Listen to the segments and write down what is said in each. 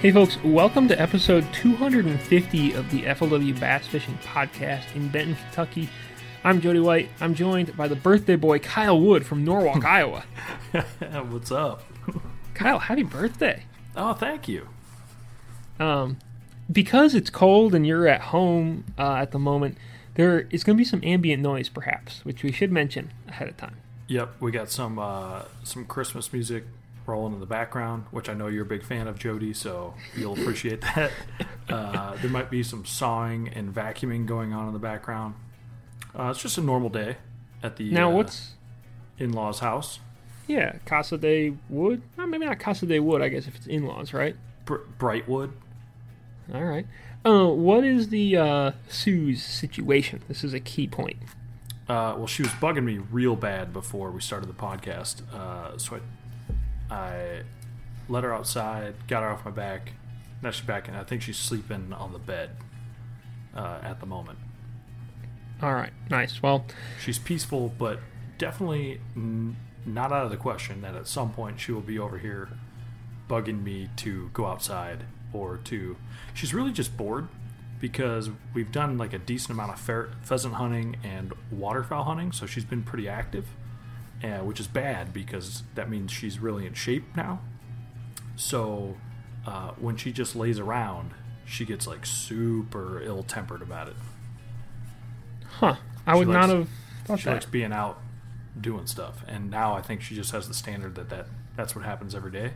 Hey, folks, welcome to episode 250 of the FLW Bass Fishing Podcast in Benton, Kentucky. I'm Jody White. I'm joined by the birthday boy, Kyle Wood from Norwalk, Iowa. What's up? Kyle, happy birthday. Oh, thank you. Um, because it's cold and you're at home uh, at the moment, there is going to be some ambient noise, perhaps, which we should mention ahead of time. Yep, we got some uh, some Christmas music rolling in the background, which I know you're a big fan of, Jody, so you'll appreciate that. Uh, there might be some sawing and vacuuming going on in the background. Uh, it's just a normal day at the Now, uh, what's in-laws house. yeah Casa de Wood? Well, maybe not Casa de Wood. I guess if it's in-laws, right? Br- Brightwood. All right. Uh, what is the uh, Sue's situation? This is a key point. Uh, well, she was bugging me real bad before we started the podcast, uh, so I, I let her outside, got her off my back. Now she's back, and I think she's sleeping on the bed uh, at the moment. All right, nice. Well, She's peaceful, but definitely n- not out of the question that at some point she will be over here bugging me to go outside or to. She's really just bored because we've done like a decent amount of fer- pheasant hunting and waterfowl hunting, so she's been pretty active, uh, which is bad because that means she's really in shape now. So uh, when she just lays around, she gets like super ill tempered about it. huh? I She would likes- not have thought she that. likes being out doing stuff and now i think she just has the standard that, that that's what happens every day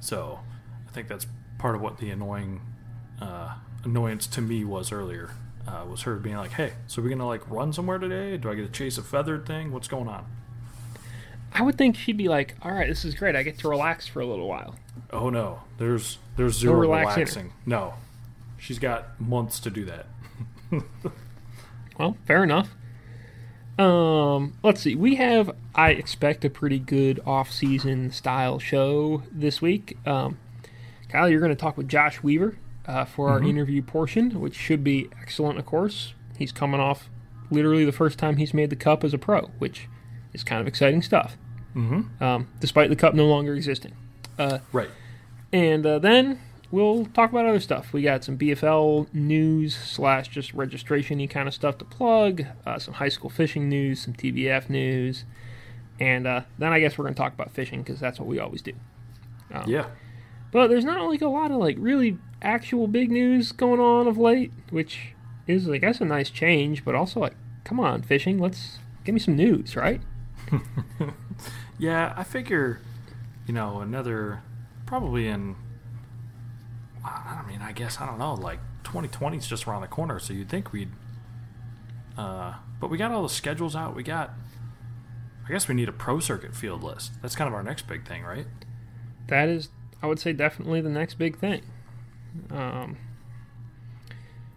so i think that's part of what the annoying uh, annoyance to me was earlier uh, was her being like hey so we're gonna like run somewhere today do i get to chase a feathered thing what's going on I would think she'd be like, "All right, this is great. I get to relax for a little while." oh no there's there's zero relaxing. relaxing no she's got months to do that Well, fair enough. Um, let's see. We have, I expect, a pretty good off-season style show this week. Um, Kyle, you're going to talk with Josh Weaver uh, for our interview portion, which should be excellent. Of course, he's coming off literally the first time he's made the cup as a pro, which is kind of exciting stuff. Mm-hmm. Um, despite the cup no longer existing. right And uh, then we'll talk about other stuff. We got some BFL news slash just registration y kind of stuff to plug, uh, some high school fishing news, some TBF news, and uh, then I guess we're going to talk about fishing because that's what we always do. yeah But there's not like a lot of like really actual big news going on of late, which is I guess a nice change, but also like, come on, fishing, let's give me some news, right? Yeah, I figure, you know, another probably in. I mean, I guess I don't know. Like 2020 is just around the corner, so you'd think we'd. Uh, but we got all the schedules out. We got. I guess we need a pro circuit field list. That's kind of our next big thing, right? that is, I would say, definitely the next big thing. Um,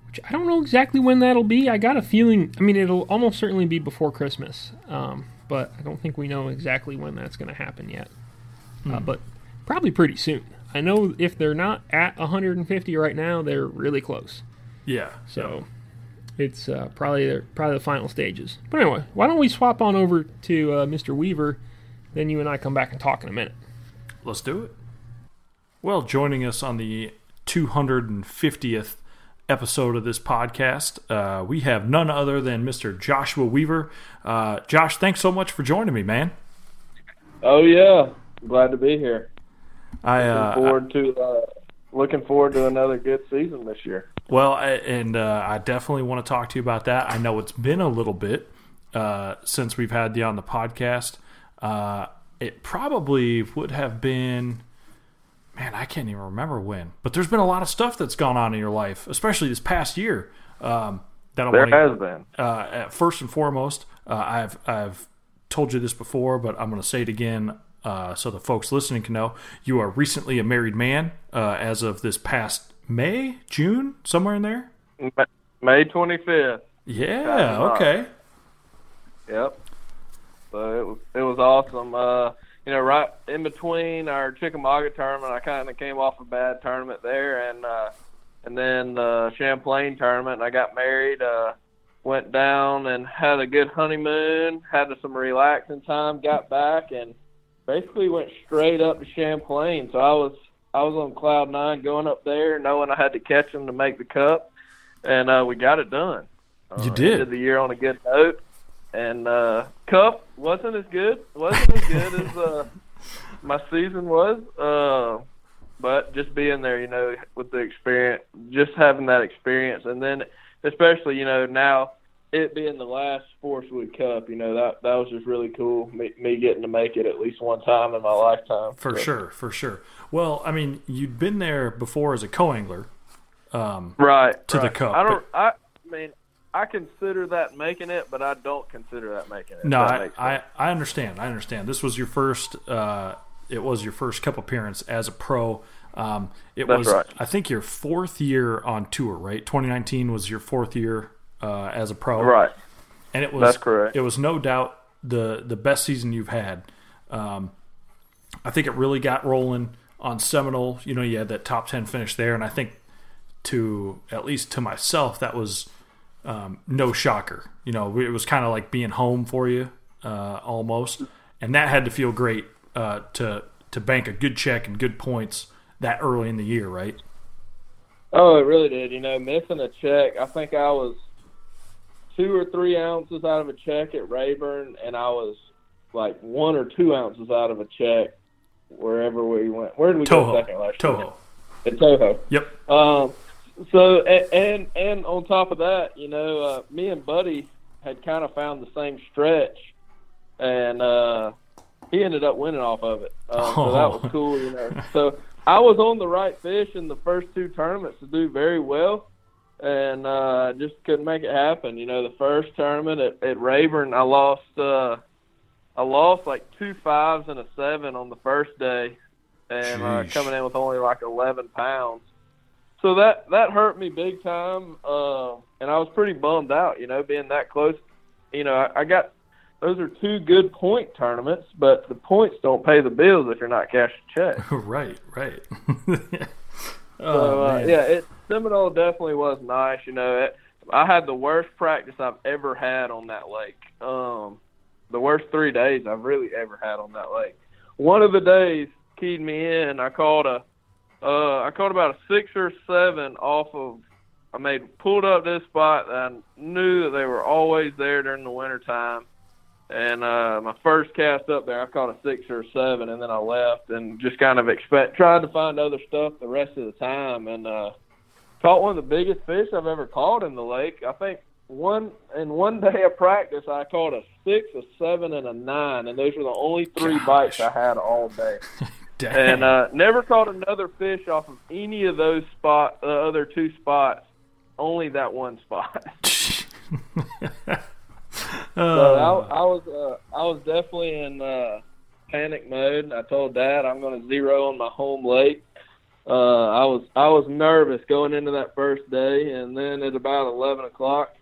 which I don't know exactly when that'll be. I got a feeling. I mean, it'll almost certainly be before Christmas, um, but I don't think we know exactly when that's going to happen yet. Uh, but probably pretty soon. I know if they're not at 150 right now, they're really close. Yeah. So it's uh, probably the, probably the final stages. But anyway, why don't we swap on over to uh, Mr. Weaver? Then you and I come back and talk in a minute. Let's do it. Well, joining us on the 250th episode of this podcast, uh, we have none other than Mr. Joshua Weaver. Uh, Josh, thanks so much for joining me, man. Oh yeah, glad to be here. I Looking uh, forward to uh, looking forward to another good season this year. well, I, and uh, I definitely want to talk to you about that. I know it's been a little bit uh, since we've had you on the podcast. Uh, it probably would have been, man, I can't even remember when. But there's been a lot of stuff that's gone on in your life, especially this past year. Um, that I there wanna, has been. Uh, first and foremost, uh, I've I've told you this before, but I'm going to say it again uh, so the folks listening can know. You are recently a married man uh, as of this past May, June, somewhere in there. May twenty fifth. Yeah. Okay. Yep. So it was it was awesome. Uh, you know, right in between our Chickamauga tournament, I kind of came off a bad tournament there, and uh, and then the Champlain tournament, I got married. Uh, went down and had a good honeymoon, had some relaxing time, got back, and basically went straight up to Champlain. So I was I was on cloud nine going up there, knowing I had to catch them to make the cup, and uh, we got it done. Uh, You did. ended the year on a good note, and uh, cup wasn't as good. wasn't as good as uh, my season was. Uh, but just being there, you know, with the experience, just having that experience, and then especially, you know, now it being the last Forrest Wood Cup, you know, that that was just really cool. Me, me getting to make it at least one time in my lifetime. For sure, for sure. Well, I mean, you'd been there before as a co-angler. Um, Right To the cup, I don't. I, I mean, I consider that making it, but I don't consider that making it. no, I, I. I understand. I understand. This was your first. Uh, it was your first cup appearance as a pro. Um, it That's was, right. I think, your fourth year on tour, right? 2019 was your fourth year uh, as a pro, right. And it was That's correct. It was no doubt the the best season you've had. Um, I think it really got rolling on Seminole. You know, you had that top ten finish there, and I think to at least to myself that was um, no shocker. You know, it was kind of like being home for you uh, almost, and that had to feel great uh, to to bank a good check and good points that early in the year, right? Oh, it really did. You know, missing a check. I think I was two or three ounces out of a check at Rayburn, and I was like one or two ounces out of a check wherever we went. Where did we go Toho, second last year? Toho. At Toho. Yep. Um, so and, and on top of that, you know, uh, me and Buddy had kind of found the same stretch, and uh, he ended up winning off of it. Um, So that was Oh. cool, you know. So I was on the right fish in the first two tournaments to do very well, and uh, just couldn't make it happen. You know, the first tournament at, at Rayburn, I lost. Uh, I lost like two fives and a seven on the first day, and uh, coming in with only like eleven pounds. So that that hurt me big time, uh, and I was pretty bummed out. You know, being that close. You know, I, I got those are two good point tournaments, but the points don't pay the bills if you're not cashing checks. right, right. So oh, uh, yeah, it Seminole definitely was nice. You know, it, I had the worst practice I've ever had on that lake. Um, the worst three days I've really ever had on that lake. One of the days keyed me in. I called a, uh, I caught about a six or seven off of. I made pulled up this spot. And I knew that they were always there during the winter time. And uh, my first cast up there, I caught a six or a seven, and then I left and just kind of expect tried to find other stuff the rest of the time, and uh, caught one of the biggest fish I've ever caught in the lake. I think one in one day of practice, I caught a six, a seven, and a nine, and those were the only three Gosh. bites I had all day. Dang. And uh, never caught another fish off of any of those spot, the other two spots. Only that one spot. So Oh. I, I was uh, I was definitely in uh, panic mode. I told Dad I'm going to zero on my home lake. Uh, I was I was nervous going into that first day, and then at about 11 o'clock,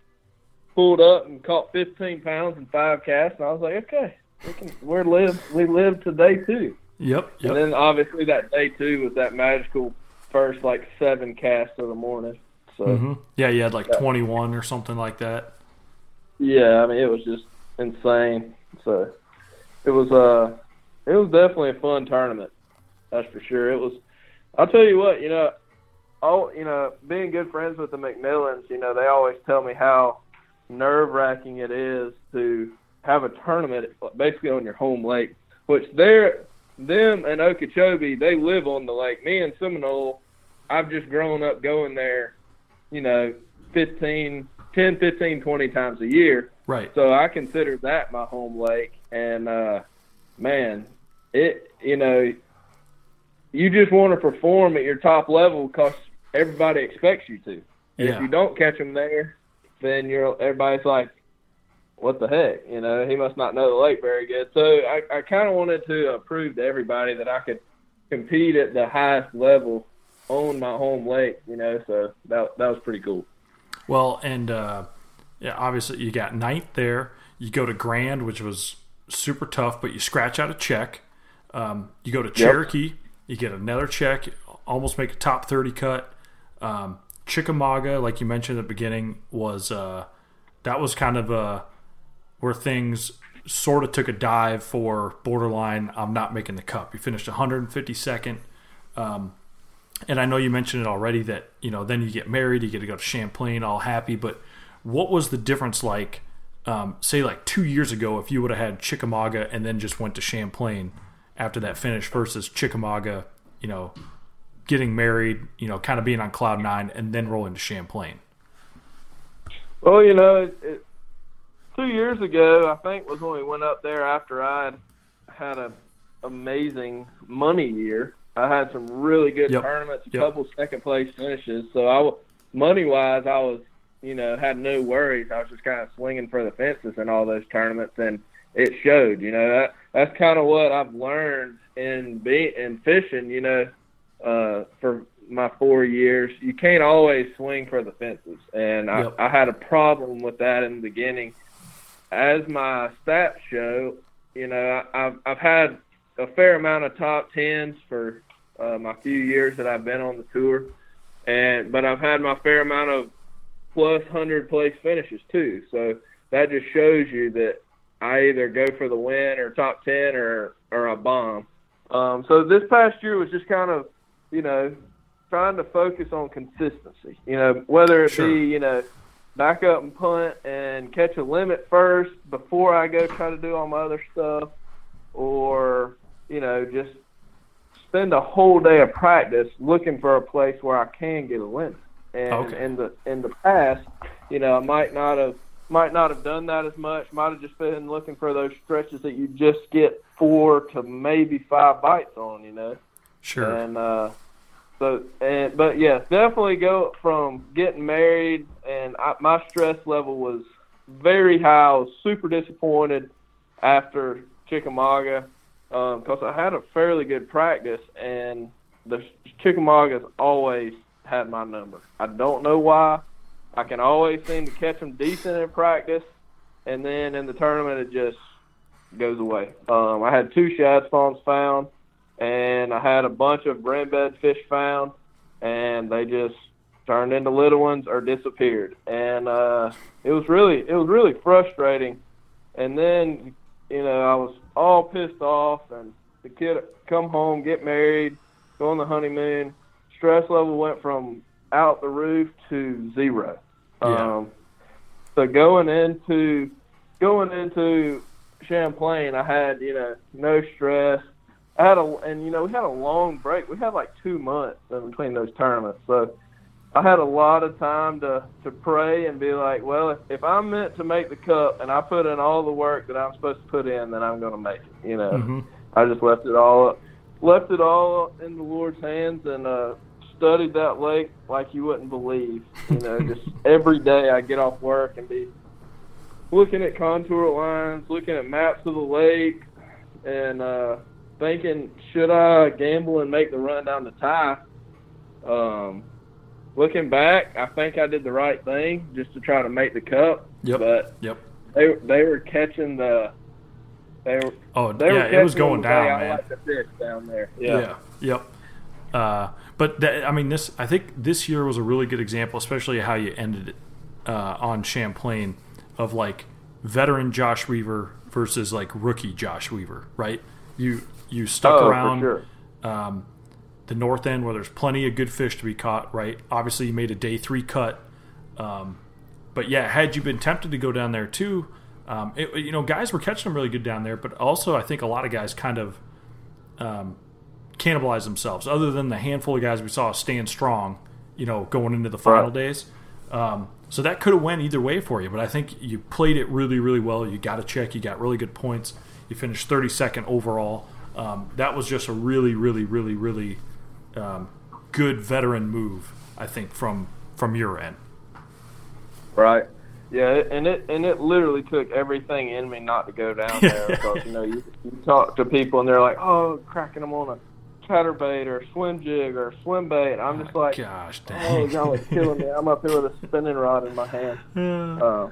pulled up and caught 15 pounds and five casts, and I was like, okay, we can we're live we live to day two. Yep, yep. And then obviously that day two was that magical first like seven casts of the morning. So hmm Yeah, you had like 21 or something like that. Yeah, I mean it was just insane. So it was uh it was definitely a fun tournament. That's for sure. It was I'll tell you what, you know, oh you know, being good friends with the McMillans, you know, they always tell me how nerve wracking it is to have a tournament basically on your home lake. Which they're them and Okeechobee, they live on the lake. Me and Seminole, I've just grown up going there, you know, 15, 10, 15, 20 times a year. Right. So I consider that my home lake. And uh, man, it you know, you just want to perform at your top level because everybody expects you to. Yeah. If you don't catch them there, then you're everybody's like, "What the heck?" You know, he must not know the lake very good. So I, I kind of wanted to uh, prove to everybody that I could compete at the highest level on my home lake. You know, so that that was pretty cool. Well, and uh, yeah, obviously you got ninth there. You go to Grand, which was super tough, but you scratch out a check. Um, you go to Cherokee, you get another check, almost make a top thirty cut. Um, Chickamauga, like you mentioned at the beginning, was uh, that was kind of uh, where things sort of took a dive for borderline. I'm not making the cup. You finished 152nd. Um, and I know you mentioned it already that you know then you get married, you get to go to Champlain, all happy. But what was the difference like? Um, say like two years ago, if you would have had Chickamauga and then just went to Champlain after that finish versus Chickamauga, you know, getting married, you know, kind of being on cloud nine and then rolling to Champlain. Well, you know, it, two years ago, I think was when we went up there after I had an amazing money year. I had some really good Yep. tournaments, a Yep. couple second place finishes. So I, money wise, I was, you know, had no worries. I was just kind of swinging for the fences in all those tournaments, and it showed. You know, that that's kind of what I've learned in be in fishing. You know, uh, for my four years, you can't always swing for the fences, and I, Yep. I had a problem with that in the beginning. As my stats show, you know, I, I've I've had a fair amount of top tens for uh, my few years that I've been on the tour, and but I've had my fair amount of plus hundred place finishes too. So that just shows you that I either go for the win or top ten or or a bomb. Um, so this past year was just kind of, you know, trying to focus on consistency. You know, whether it Sure. be you know back up and punt and catch a limit first before I go try to do all my other stuff, or you know just spend a whole day of practice looking for a place where I can get a limit. And Okay. in the in the past, you know, I might not have might not have done that as much. Might have just been looking for those stretches that you just get four to maybe five bites on. You know. Sure. And uh, so, and but yeah, definitely go from getting married, and I, my stress level was very high. I was super disappointed after Chickamauga because I had a fairly good practice, and the Chickamaugas always had my number. I don't know why. I can always seem to catch them decent in practice, and then in the tournament it just goes away. Um, I had two shad spawns found and I had a bunch of brim bed fish found, and they just turned into little ones or disappeared. And uh, it was really it was really frustrating. And then you know I was all pissed off, and the kid come home, get married, go on the honeymoon. Stress level went from out the roof to zero. Yeah. Um, so going into going into Champlain, I had you know no stress. I had a and you know we had a long break. We had like two months in between those tournaments, so I had a lot of time to to pray and be like, well, if, if I'm meant to make the cup and I put in all the work that I'm supposed to put in, then I'm going to make it. You know, hmm I just left it all left it all in the Lord's hands and uh, studied that lake like you wouldn't believe. You know, just every day I get off work and be looking at contour lines, looking at maps of the lake, and uh, thinking, should I gamble and make the run down the tie? Um, looking back, I think I did the right thing just to try to make the cup. Yep. But Yep. they they were catching the they were Oh, they were yeah, it was going down, man. like to fish down there. Yeah. Yep. Uh, but that, I mean, this I think this year was a really good example, especially how you ended it uh, on Champlain, of like veteran Josh Weaver versus like rookie Josh Weaver, right? You you stuck Oh, around sure. um, the north end where there's plenty of good fish to be caught, right? Obviously, you made a day three cut, um, but yeah, had you been tempted to go down there too, um, it, you know, guys were catching them really good down there, but also I think a lot of guys kind of um, cannibalized themselves. Other than the handful of guys we saw stand strong, you know, going into the final Right. days. Um, so that could have went either way for you, but I think you played it really, really well. You got a check. You got really good points. You finished 32nd overall. Um, that was just a really, really, really, really um, good veteran move, I think, from from your end. Right. Yeah, and it and it literally took everything in me not to go down there because you know you, you talk to people and they're like, oh, cracking them on a chatterbait or a swim jig or swim bait. And I'm just like, Gosh, oh, dang. y'all are killing me. I'm up here with a spinning rod in my hand. Yeah. Uh,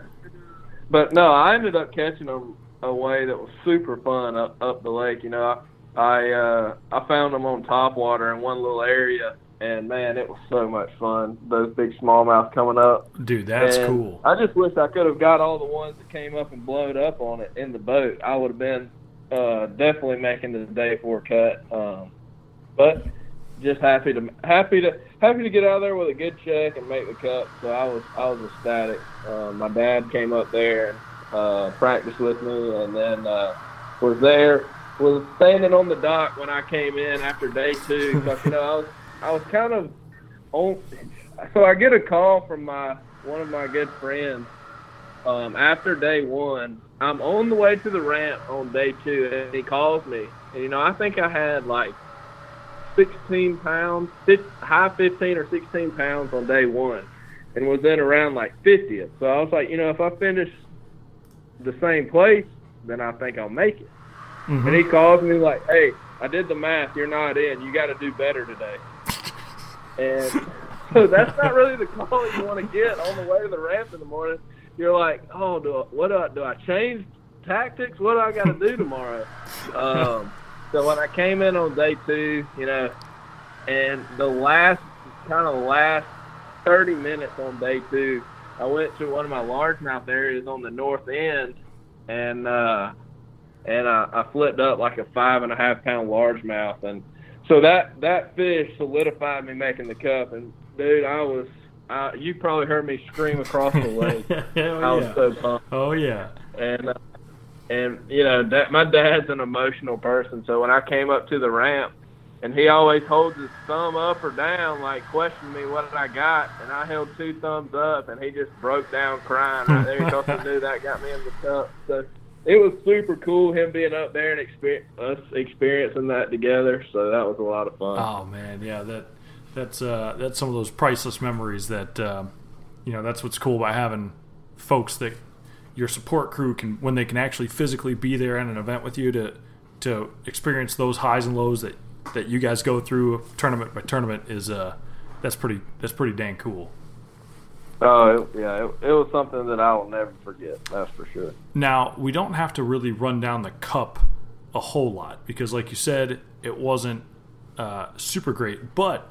but no, I ended up catching them a way that was super fun up up the lake. You know, I uh, I found them on top water in one little area, and man, it was so much fun. Those big smallmouth coming up. Dude, that's And cool. I just wish I could have got all the ones that came up and blowed up on it in the boat. I would have been uh, definitely making the day four cut. Um, but just happy to happy to happy to get out there with a good check and make the cut. So I was I was ecstatic. Uh, my dad came up there and uh, practiced with me, and then uh, was there was standing on the dock when I came in after day two. You know I was I was kind of on. So I get a call from my one of my good friends um, after day one. I'm on the way to the ramp on day two, and he calls me. And you know I think I had like 16 pounds, high 15 or 16 pounds on day one, and was in around like 50th. So I was like, you know, if I finish the same place, then I think I'll make it. Mm-hmm. And he calls me like, hey, I did the math. You're not in. You got to do better today. And so that's not really the call you want to get on the way to the ramp in the morning. You're like, oh, do I, what do I, do I change tactics? What do I got to do tomorrow? Um, so when I came in on day two, you know, and the last kind of last 30 minutes on day two, I went to one of my largemouth areas on the north end, and uh, and I, I flipped up like a five and a half pound largemouth, and so that that fish solidified me making the cup. And dude, I was I, you probably heard me scream across the lake. I was yeah. so pumped. Oh yeah. And uh, and you know that my dad's an emotional person, so when I came up to the ramp, and he always holds his thumb up or down, like questioning me what did I got, and I held two thumbs up, and he just broke down crying right there because he knew that got me in the cup. So it was super cool him being up there and experience, us experiencing that together. So that was a lot of fun. Oh man, yeah that that's uh, that's some of those priceless memories that uh, you know that's what's cool about having folks that your support crew can when they can actually physically be there at an event with you to to experience those highs and lows that that you guys go through tournament by tournament is uh that's pretty that's pretty dang cool. Oh yeah, it, it was something that I will never forget. That's for sure. Now we don't have to really run down the cup a whole lot because, like you said, it wasn't uh, super great. But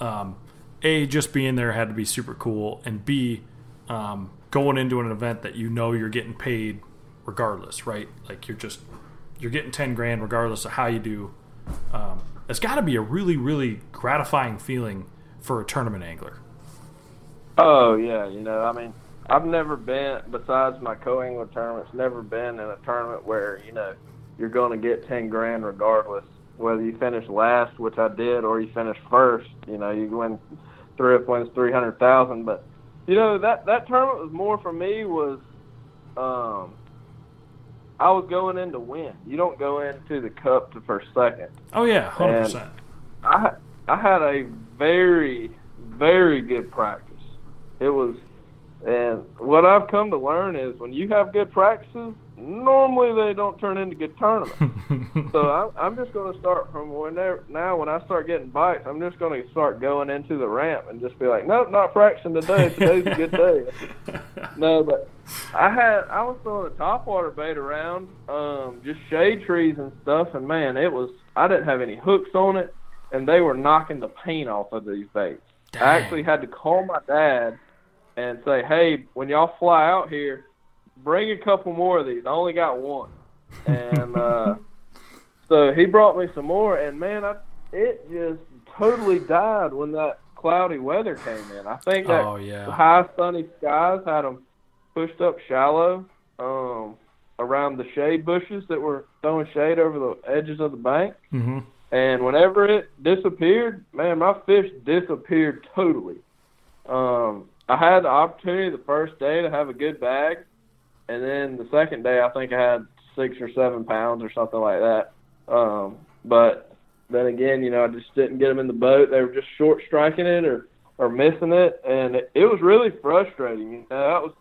um, a just being there had to be super cool, and b um, going into an event that you know you're getting paid regardless, right? Like you're just you're getting ten grand regardless of how you do. Um, it's got to be a really really gratifying feeling for a tournament angler. Oh yeah, you know, I mean, I've never been besides my co-angler tournaments, never been in a tournament where you know you're going to get ten grand regardless whether you finish last, which I did, or you finish first. You know, you win three up wins three hundred thousand, but you know that that tournament was more for me was um I was going in to win. You don't go into the cup to first second. Oh yeah, hundred percent. I I had a very very good practice. It was, and what I've come to learn is when you have good practices, normally they don't turn into good tournaments. so I, I'm just going to start from whenever now. When I start getting bites, I'm just going to start going into the ramp and just be like, nope, not practicing today. Today's a good day. no, but I had I was throwing a topwater bait around, um, just shade trees and stuff, and man, it was I didn't have any hooks on it, and they were knocking the paint off of these baits. Dang. I actually had to call my dad and say, hey, when y'all fly out here bring a couple more of these. I only got one, and uh, so he brought me some more. And man, I, it just totally died when that cloudy weather came in. I think that oh, yeah. high sunny skies had them pushed up shallow um, around the shade bushes that were throwing shade over the edges of the bank. Mm-hmm. And whenever it disappeared, man, my fish disappeared totally. Um, I had the opportunity the first day to have a good bag, and then the second day I think I had six or seven pounds or something like that. Um, but then again, you know, I just didn't get them in the boat. They were just short striking it or or missing it, and it, it was really frustrating. You know, that was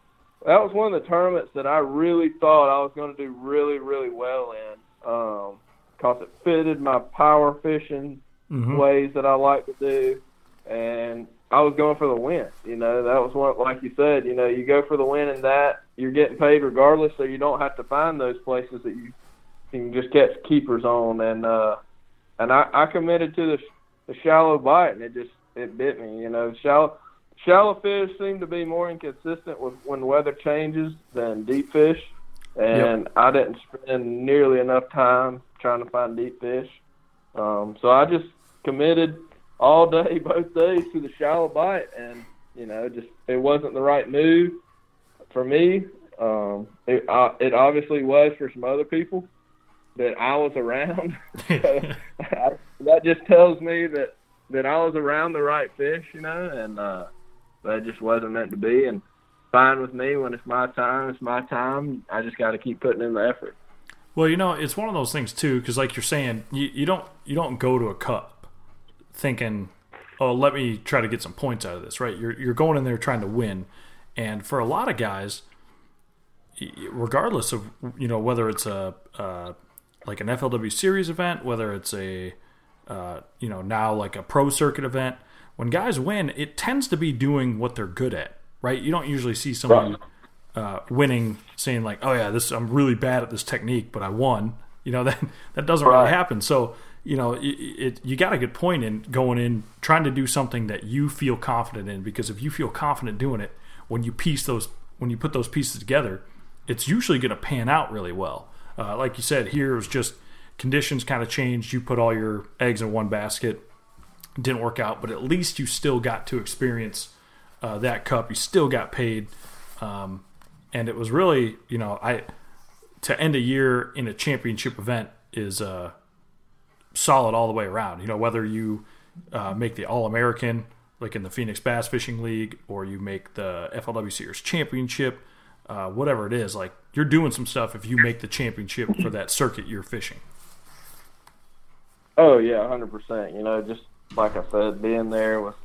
that was one of the tournaments that I really thought I was going to do really really well in, because um, it fitted my power fishing mm-hmm. ways that I like to do, and I was going for the win. You know, that was what, like you said, you know, you go for the win in that, you're getting paid regardless, so you don't have to find those places that you can just catch keepers on. And uh, and I, I committed to the, the shallow bite, and it just it bit me. You know, shallow shallow fish seem to be more inconsistent with when weather changes than deep fish, and yep. I didn't spend nearly enough time trying to find deep fish. Um, so I just committed all day, both days through the shallow bite, and you know, just it wasn't the right move for me. Um, it uh, it obviously was for some other people that I was around. so I, that just tells me that that I was around the right fish, you know, and uh, that just wasn't meant to be. And fine with me when it's my time. It's my time. I just got to keep putting in the effort. Well, you know, it's one of those things too, because like you're saying, you, you don't you don't go to a cup thinking, oh, let me try to get some points out of this, right? You're you're going in there trying to win, and for a lot of guys, regardless of you know whether it's a uh, like an FLW series event, whether it's a uh, you know now like a pro circuit event, when guys win, it tends to be doing what they're good at, right? You don't usually see someone. Uh, winning, saying like, "Oh yeah, this I'm really bad at this technique, but I won." You know that that doesn't right. really happen. So you know, it, it, you got a good point in going in trying to do something that you feel confident in because if you feel confident doing it, when you piece those when you put those pieces together, it's usually going to pan out really well. Uh, like you said, here was just conditions kind of changed. You put all your eggs in one basket, didn't work out, but at least you still got to experience uh, that cup. You still got paid. Um, and it was really you know I to end a year in a championship event is uh, solid all the way around. You know whether you uh, make the All American like in the Phoenix Bass Fishing League or you make the FLW Series Championship, uh, whatever it is, like you're doing some stuff if you make the championship for that circuit you're fishing. Oh yeah, hundred percent. You know, just like I said, being there with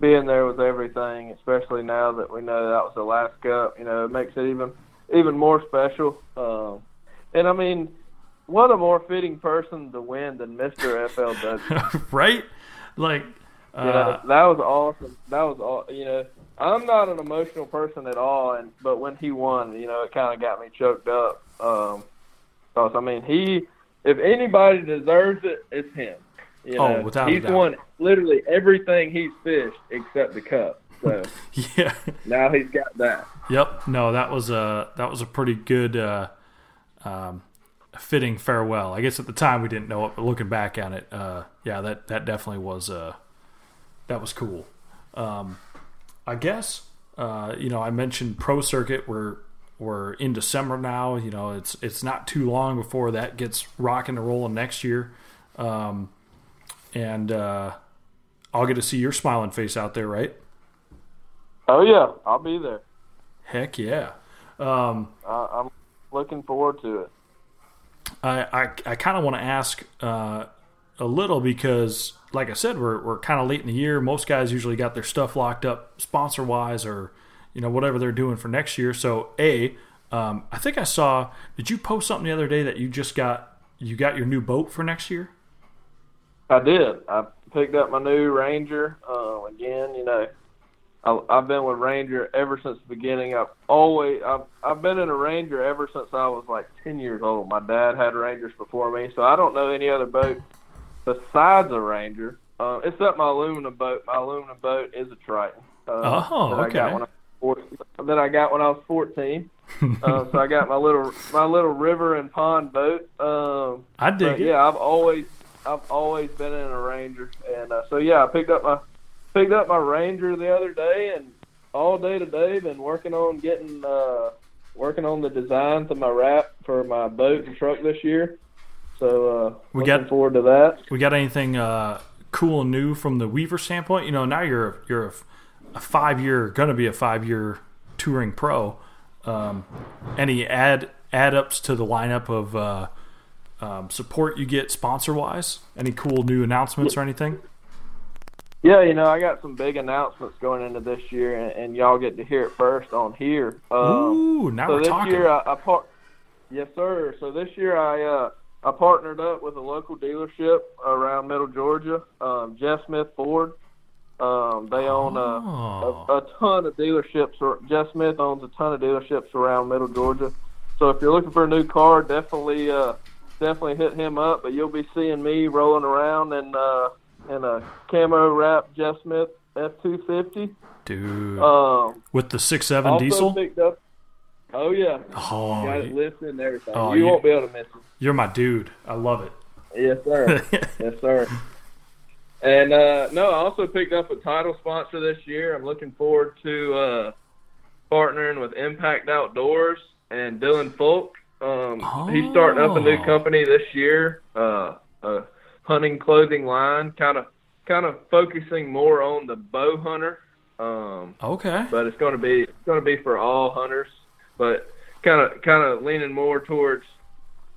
being there with everything, especially now that we know that was the last cup. You know, it makes it even even more special. Um, and I mean, what a more fitting person to win than Mister FLW, right? Like, uh, know, that was awesome. That was all. You know, I'm not an emotional person at all, and but when he won, you know, it kind of got me choked up. Um, because I mean, he, if anybody deserves it, it's him. You oh, know, oh, without he's won literally everything he's fished except the cup. So yeah, now he's got that. Yep. No, that was a that was a pretty good, uh, um, fitting farewell. I guess at the time we didn't know it, but looking back on it, uh, yeah, that that definitely was uh, that was cool. Um, I guess uh, you know I mentioned pro circuit. We're we're in December now. You know it's it's not too long before that gets rocking and rolling next year. Um, and uh, I'll get to see your smiling face out there, right? Oh yeah, I'll be there. Heck yeah! Um, I'm looking forward to it. I I, I kind of want to ask uh, a little because, like I said, we're we're kind of late in the year. Most guys usually got their stuff locked up sponsor wise or you know whatever they're doing for next year. So a um, I think I saw. Did you post something the other day that you just got? You got your new boat for next year? I did. I picked up my new Ranger. Uh, again, you know, I, I've been with Ranger ever since the beginning. I've always I've I've been in a Ranger ever since I was like ten years old. My dad had Rangers before me, so I don't know any other boat besides a Ranger. Uh, except my aluminum boat. My aluminum boat is a Triton. Uh, oh, that okay. I got when I was 14, that I got when I was fourteen. uh, so I got my little my little river and pond boat. Um, I dig it. Yeah, I've always I've always been in a Ranger, and uh, so yeah, I picked up my picked up my Ranger the other day, and all day today been working on getting uh, working on the designs of my wrap for my boat and truck this year. So uh, we looking got forward to that. We got anything uh, cool and new from the Weaver standpoint? You know, now you're you're a, a five year, going to be a five year touring pro. Um, any add add ups to the lineup of uh, um, support you get sponsor wise? Any cool new announcements or anything? Yeah, you know, I got some big announcements going into this year, and, and y'all get to hear it first on here. Um, Ooh, now so we're this talking. year, I, I par- yes, sir. So this year, I uh, I partnered up with a local dealership around Middle Georgia, um, Jeff Smith Ford. Um, they own a, oh. a, a ton of dealerships. Or Jeff Smith owns a ton of dealerships around Middle Georgia. So if you're looking for a new car, definitely uh, definitely hit him up. But you'll be seeing me rolling around and. uh, in a camo wrap Jeff Smith F two fifty. Dude, um, with the six seven diesel. Up, oh yeah, oh, got it lifted and everything. Oh, you, you, won't be able to miss it. You're my dude. I love it. Yes, sir. yes, sir. And uh, no, I also picked up a title sponsor this year. I'm looking forward to uh, partnering with Impact Outdoors and Dylan Folk. Um, He's starting up a new Oh. company this year, uh, a hunting clothing line, kind of kind of focusing more on the bow hunter. Um, Okay. but it's going to be it's going to be for all hunters, but kind of kind of leaning more towards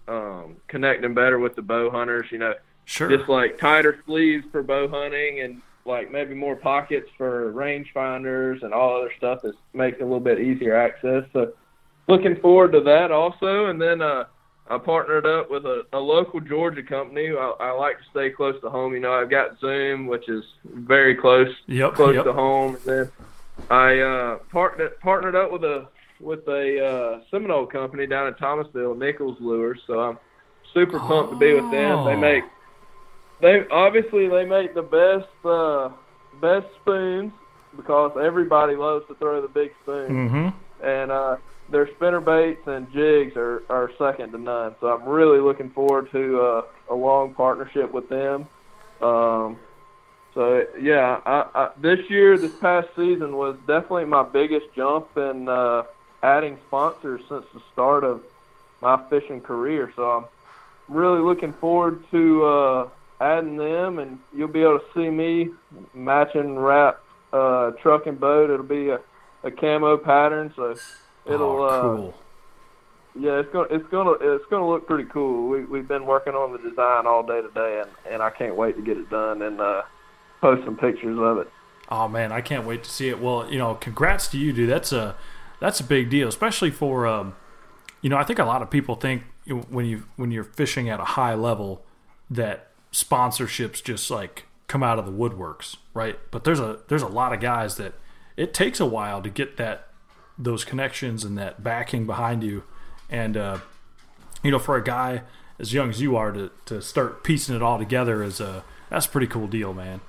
um, connecting better with the bow hunters. You know, Sure. just like tighter sleeves for bow hunting and like maybe more pockets for range finders and all other stuff that makes it a little bit easier access. So looking forward to that also. And then uh, I partnered up with a, a local Georgia company. I, I like to stay close to home. You know, I've got Zoom, which is very close Yep. close yep. to home. And then I uh, partnered partnered up with a with a uh, Seminole company down in Thomasville, Nichols Lures. So I'm super pumped to be with them. They Oh. make they obviously they make the best uh, best spoons because everybody loves to throw the big spoon, Mm-hmm. and uh, their spinner baits and jigs are, are second to none. So I'm really looking forward to uh, a long partnership with them. Um, so yeah, I, I, this year, this past season was definitely my biggest jump in uh, adding sponsors since the start of my fishing career. So I'm really looking forward to uh, adding them, and you'll be able to see me matching wrap uh, truck and boat. It'll be a, a camo pattern, so it'll oh, uh, cool. yeah, it's gonna it's gonna it's gonna look pretty cool. We we've been working on the design all day today, and and I can't wait to get it done and uh, post some pictures of it. Oh man, I can't wait to see it. Well, you know, congrats to you, dude. That's a that's a big deal, especially for um, you know, I think a lot of people think when you when you're fishing at a high level that sponsorships just like come out of the woodworks, right? But there's a there's a lot of guys that it takes a while to get that those connections and that backing behind you, and uh, you know, for a guy as young as you are to to start piecing it all together is a that's a pretty cool deal, man.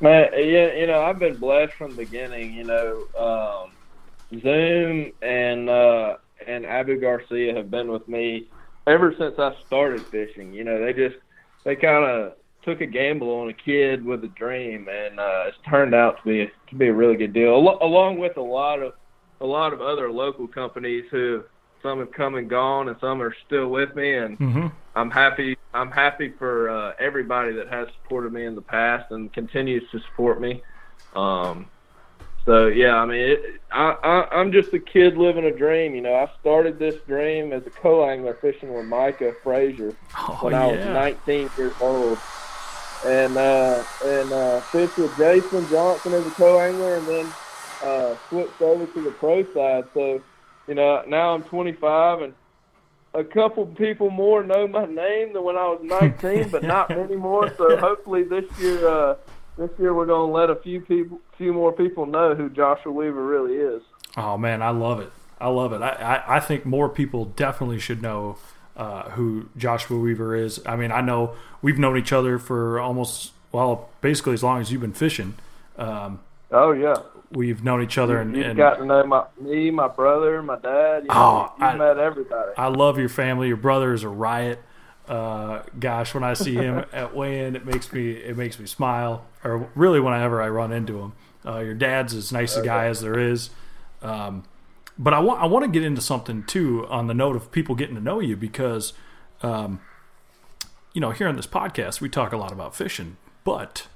Man, yeah, you know, I've been blessed from the beginning. You know, um, Zoom and uh, and Abu Garcia have been with me ever since I started fishing. You know, they just they kind of took a gamble on a kid with a dream, and uh, it's turned out to be to be a really good deal. Al- along with a lot of a lot of other local companies who some have come and gone, and some are still with me, and Mm-hmm. I'm happy. I'm happy for uh, everybody that has supported me in the past and continues to support me. Um, so yeah, I mean, it, I, I I'm just a kid living a dream. You know, I started this dream as a co-angler fishing with Micah Frazier Oh when I was 19 years old, and uh, and uh, fished with Jason Johnson as a co-angler, and then uh, switched over to the pro side. So, you know, now I'm 25, and a couple people more know my name than when I was 19, but not many more. So hopefully this year, uh, this year we're gonna let a few people, few more people know who Joshua Weaver really is. Oh man, I love it. I love it. I, I, I think more people definitely should know uh, who Joshua Weaver is. I mean, I know we've known each other for almost well, basically as long as you've been fishing. Um, Oh yeah, we've known each other, and, you've and got to know my me, my brother, my dad. You know, Oh, you've I- met everybody. I love your family. Your brother is a riot. Uh, gosh, when I see him at weigh-in, it makes me it makes me smile. Or really, whenever I run into him, uh, your dad's as nice a guy as there is. Um, but I want I want to get into something too on the note of people getting to know you because, um, you know, here on this podcast we talk a lot about fishing, but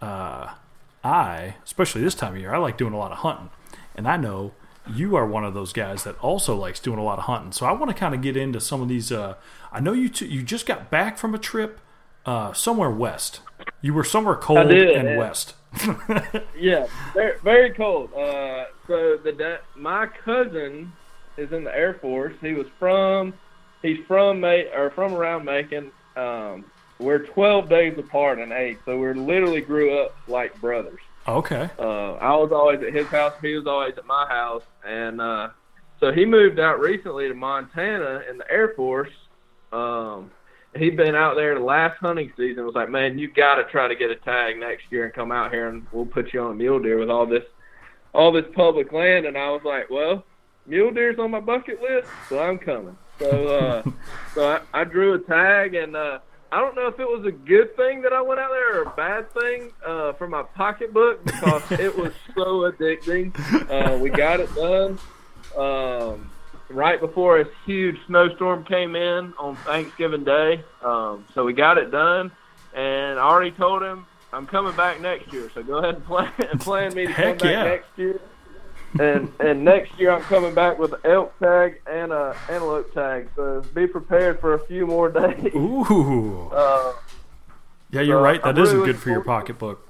uh, I, especially this time of year, I like doing a lot of hunting, and I know you are one of those guys that also likes doing a lot of hunting. So I want to kind of get into some of these. Uh, I know you t- you just got back from a trip uh, somewhere west. You were somewhere cold did, and yeah. west. Yeah, very, very cold. Uh, so the da- my cousin is in the Air Force. He was from he's from Ma- or from around Macon. Um, we're 12 days apart in age, so we literally grew up like brothers. okay. Uh, I was always at his house. He was always at my house, and uh, so he moved out recently to Montana in the Air Force. Um, he'd been out there the last hunting season. Was like, man, you got to try to get a tag next year and come out here, and we'll put you on a mule deer with all this, all this public land. And I was like, well, mule deer's on my bucket list, so I'm coming. So, uh, so I, I drew a tag, and uh, I I don't know if it was a good thing that I went out there or a bad thing uh, for my pocketbook because it was so addicting. Uh, we got it done um, right before a huge snowstorm came in on Thanksgiving Day. Um, so we got it done, and I already told him I'm coming back next year. So go ahead and plan, plan me to Heck come back yeah. next year. And and next year I'm coming back with an elk tag and a antelope tag. So be prepared for a few more days. Ooh. Uh, Yeah, you're uh, right. That I'm isn't really good for your pocketbook.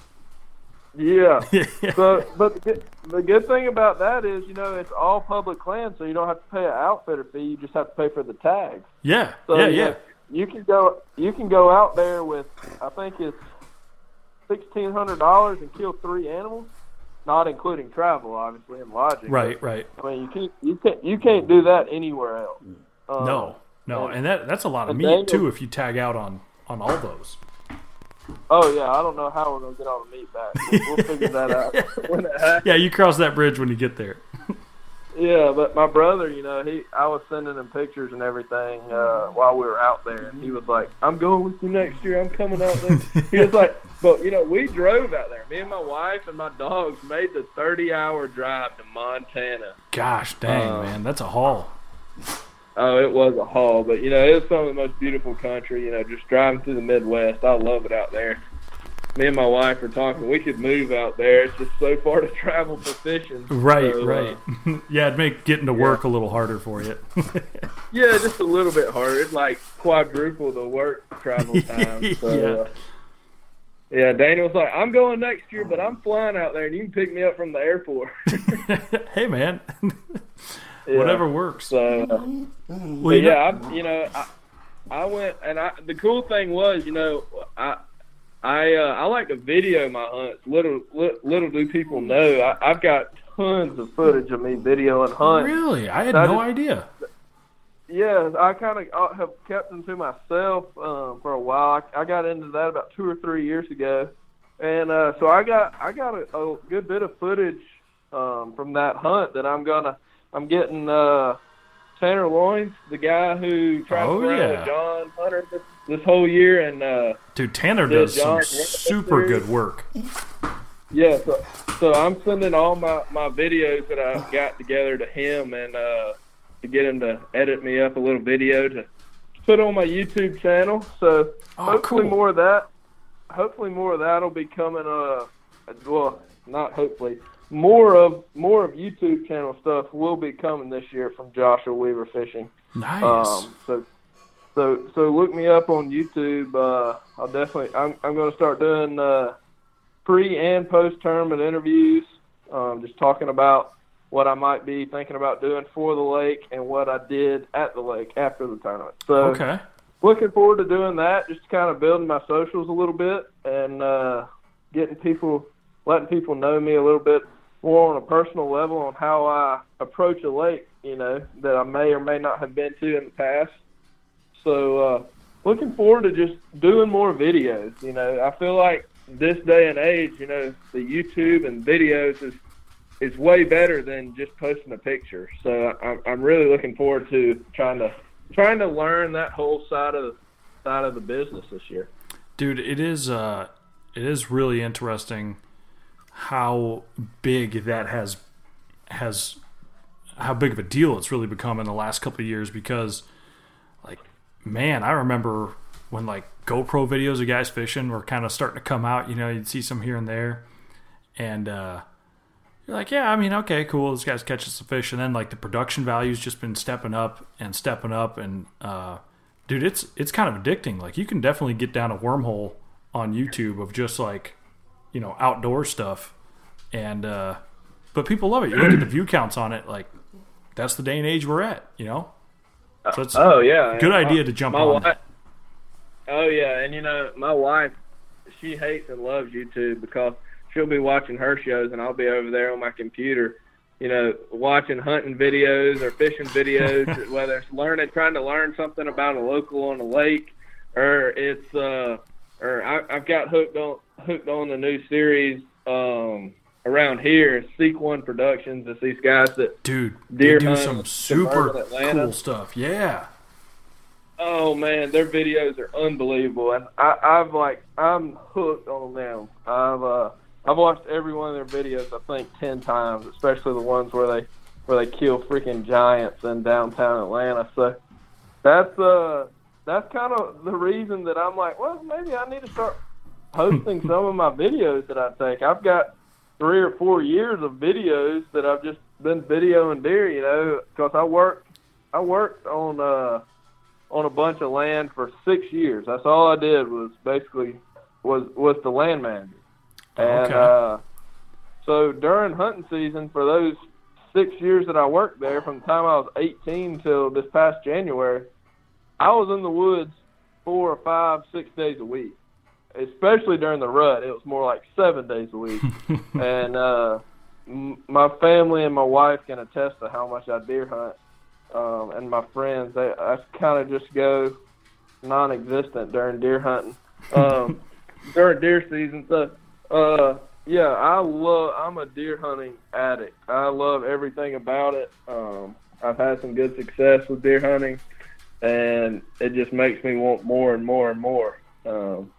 Yeah. So, but the good, the good thing about that is, you know, it's all public land, so you don't have to pay an outfitter fee. You just have to pay for the tags. Yeah. So, yeah. you Yeah. know, you can go. You can go out there with, I think it's sixteen hundred dollars and kill three animals, not including travel, obviously, and lodging. Right. Right. I mean, you can't. You can't. You can't do that anywhere else. Um, No. No. And that that's a lot of meat too if you tag out on on all those. Oh yeah, I don't know how we're gonna get all the meat back. We'll, we'll figure that out when it. Yeah, you cross that bridge when you get there. Yeah, but my brother, you know, he I was sending him pictures and everything uh, while we were out there, and he was like, "I'm going with you next year. I'm coming out there." he was like, "But you know, we drove out there. Me and my wife and my dogs made the 30-hour drive to Montana. Gosh dang, Uh, man, that's a haul. Oh, it was a haul, but you know, it was some of the most beautiful country. You know, just driving through the Midwest. I love it out there. Me and my wife are talking. We could move out there. It's just so far to travel for fishing. Right, So, uh, right. yeah, it'd make getting to work a little harder for you. Yeah, just a little bit harder. It's like quadruple the work travel time. So, Yeah. uh, yeah, Daniel's like, I'm going next year, but I'm flying out there, and you can pick me up from the airport. hey, man, Yeah. whatever works. So, uh, Well, but you know- yeah, I, you know, I, I went, and I. The cool thing was, you know, I. I uh, I like to video my hunts. Little li- little do people know, I, I've got tons of footage of me videoing hunts. really, I had I no just- idea. Yeah, I kind of have kept them to myself um, for a while. I, I got into that about two or three years ago, and uh, so I got I got a, a good bit of footage um, from that hunt that I'm gonna I'm getting uh, Tanner Loins, the guy who traveled Oh, around yeah. with John Hunter this, this whole year, and uh, Dude, Tanner does some John- super good work. Yeah, so, so I'm sending all my, my videos that I've got together to him and uh, to get him to edit me up a little video to put on my YouTube channel. So Oh, hopefully cool. more of that. Hopefully more of that'll be coming. Uh, well, not hopefully. More of more of YouTube channel stuff will be coming this year from Joshua Weaver Fishing. Nice. Um, so, so, so look me up on YouTube. Uh, I'll definitely. I'm, I'm going to start doing uh, pre and post tournament interviews. Um, just talking about what I might be thinking about doing for the lake and what I did at the lake after the tournament. So, okay. looking forward to doing that. Just kind of building my socials a little bit and uh, getting people, letting people know me a little bit more on a personal level on how I approach a lake. You know that I may or may not have been to in the past. So uh, looking forward to just doing more videos. You know, I feel like this day and age, you know, the YouTube and videos is is way better than just posting a picture. So I'm, I'm really looking forward to trying to trying to learn that whole side of side of the business this year. Dude, it is uh it is really interesting how big that has has how big of a deal it's really become in the last couple of years because like man, I remember when like GoPro videos of guys fishing were kind of starting to come out, you know, you'd see some here and there. And uh you're like, yeah, I mean, okay, cool. This guy's catching some fish, and then like the production value's just been stepping up and stepping up, and uh, dude, it's it's kind of addicting. Like you can definitely get down a wormhole on YouTube of just like, you know, outdoor stuff, and uh, but people love it. You look at the view counts on it, like that's the day and age we're at, you know. So it's Oh yeah, good idea my- to jump on. wife- Oh yeah, and you know my wife, she hates and loves YouTube because she'll be watching her shows and I'll be over there on my computer, you know, watching hunting videos or fishing videos, whether it's learning, trying to learn something about a local on a lake, or it's uh, or I, I've got hooked on hooked on the new series um around here, Seek One Productions. It's these guys that Dude, Deer they do some super cool stuff. Yeah. Oh man, their videos are unbelievable, and I, I've like I'm hooked on them. I've uh, I've watched every one of their videos. I think ten times, especially the ones where they where they kill freaking giants in downtown Atlanta. So that's uh that's kind of the reason that I'm like, well, maybe I need to start posting some of my videos that I take. I've got three or four years of videos that I've just been videoing deer, you know, because I worked I worked on uh on a bunch of land for six years. That's all I did was basically was was the land manager. And Okay. uh so during hunting season for those six years that I worked there, from the time I was 18 till this past January, I was in the woods four or five, six days a week. Especially during the rut, it was more like seven days a week. and uh, m- my family and my wife can attest to how much I deer hunt. Um, and my friends, they I kind of just go non-existent during deer hunting, um, during deer season. So, uh, yeah, I love. I'm a deer hunting addict. I love everything about it. Um, I've had some good success with deer hunting, and it just makes me want more and more and more. Um,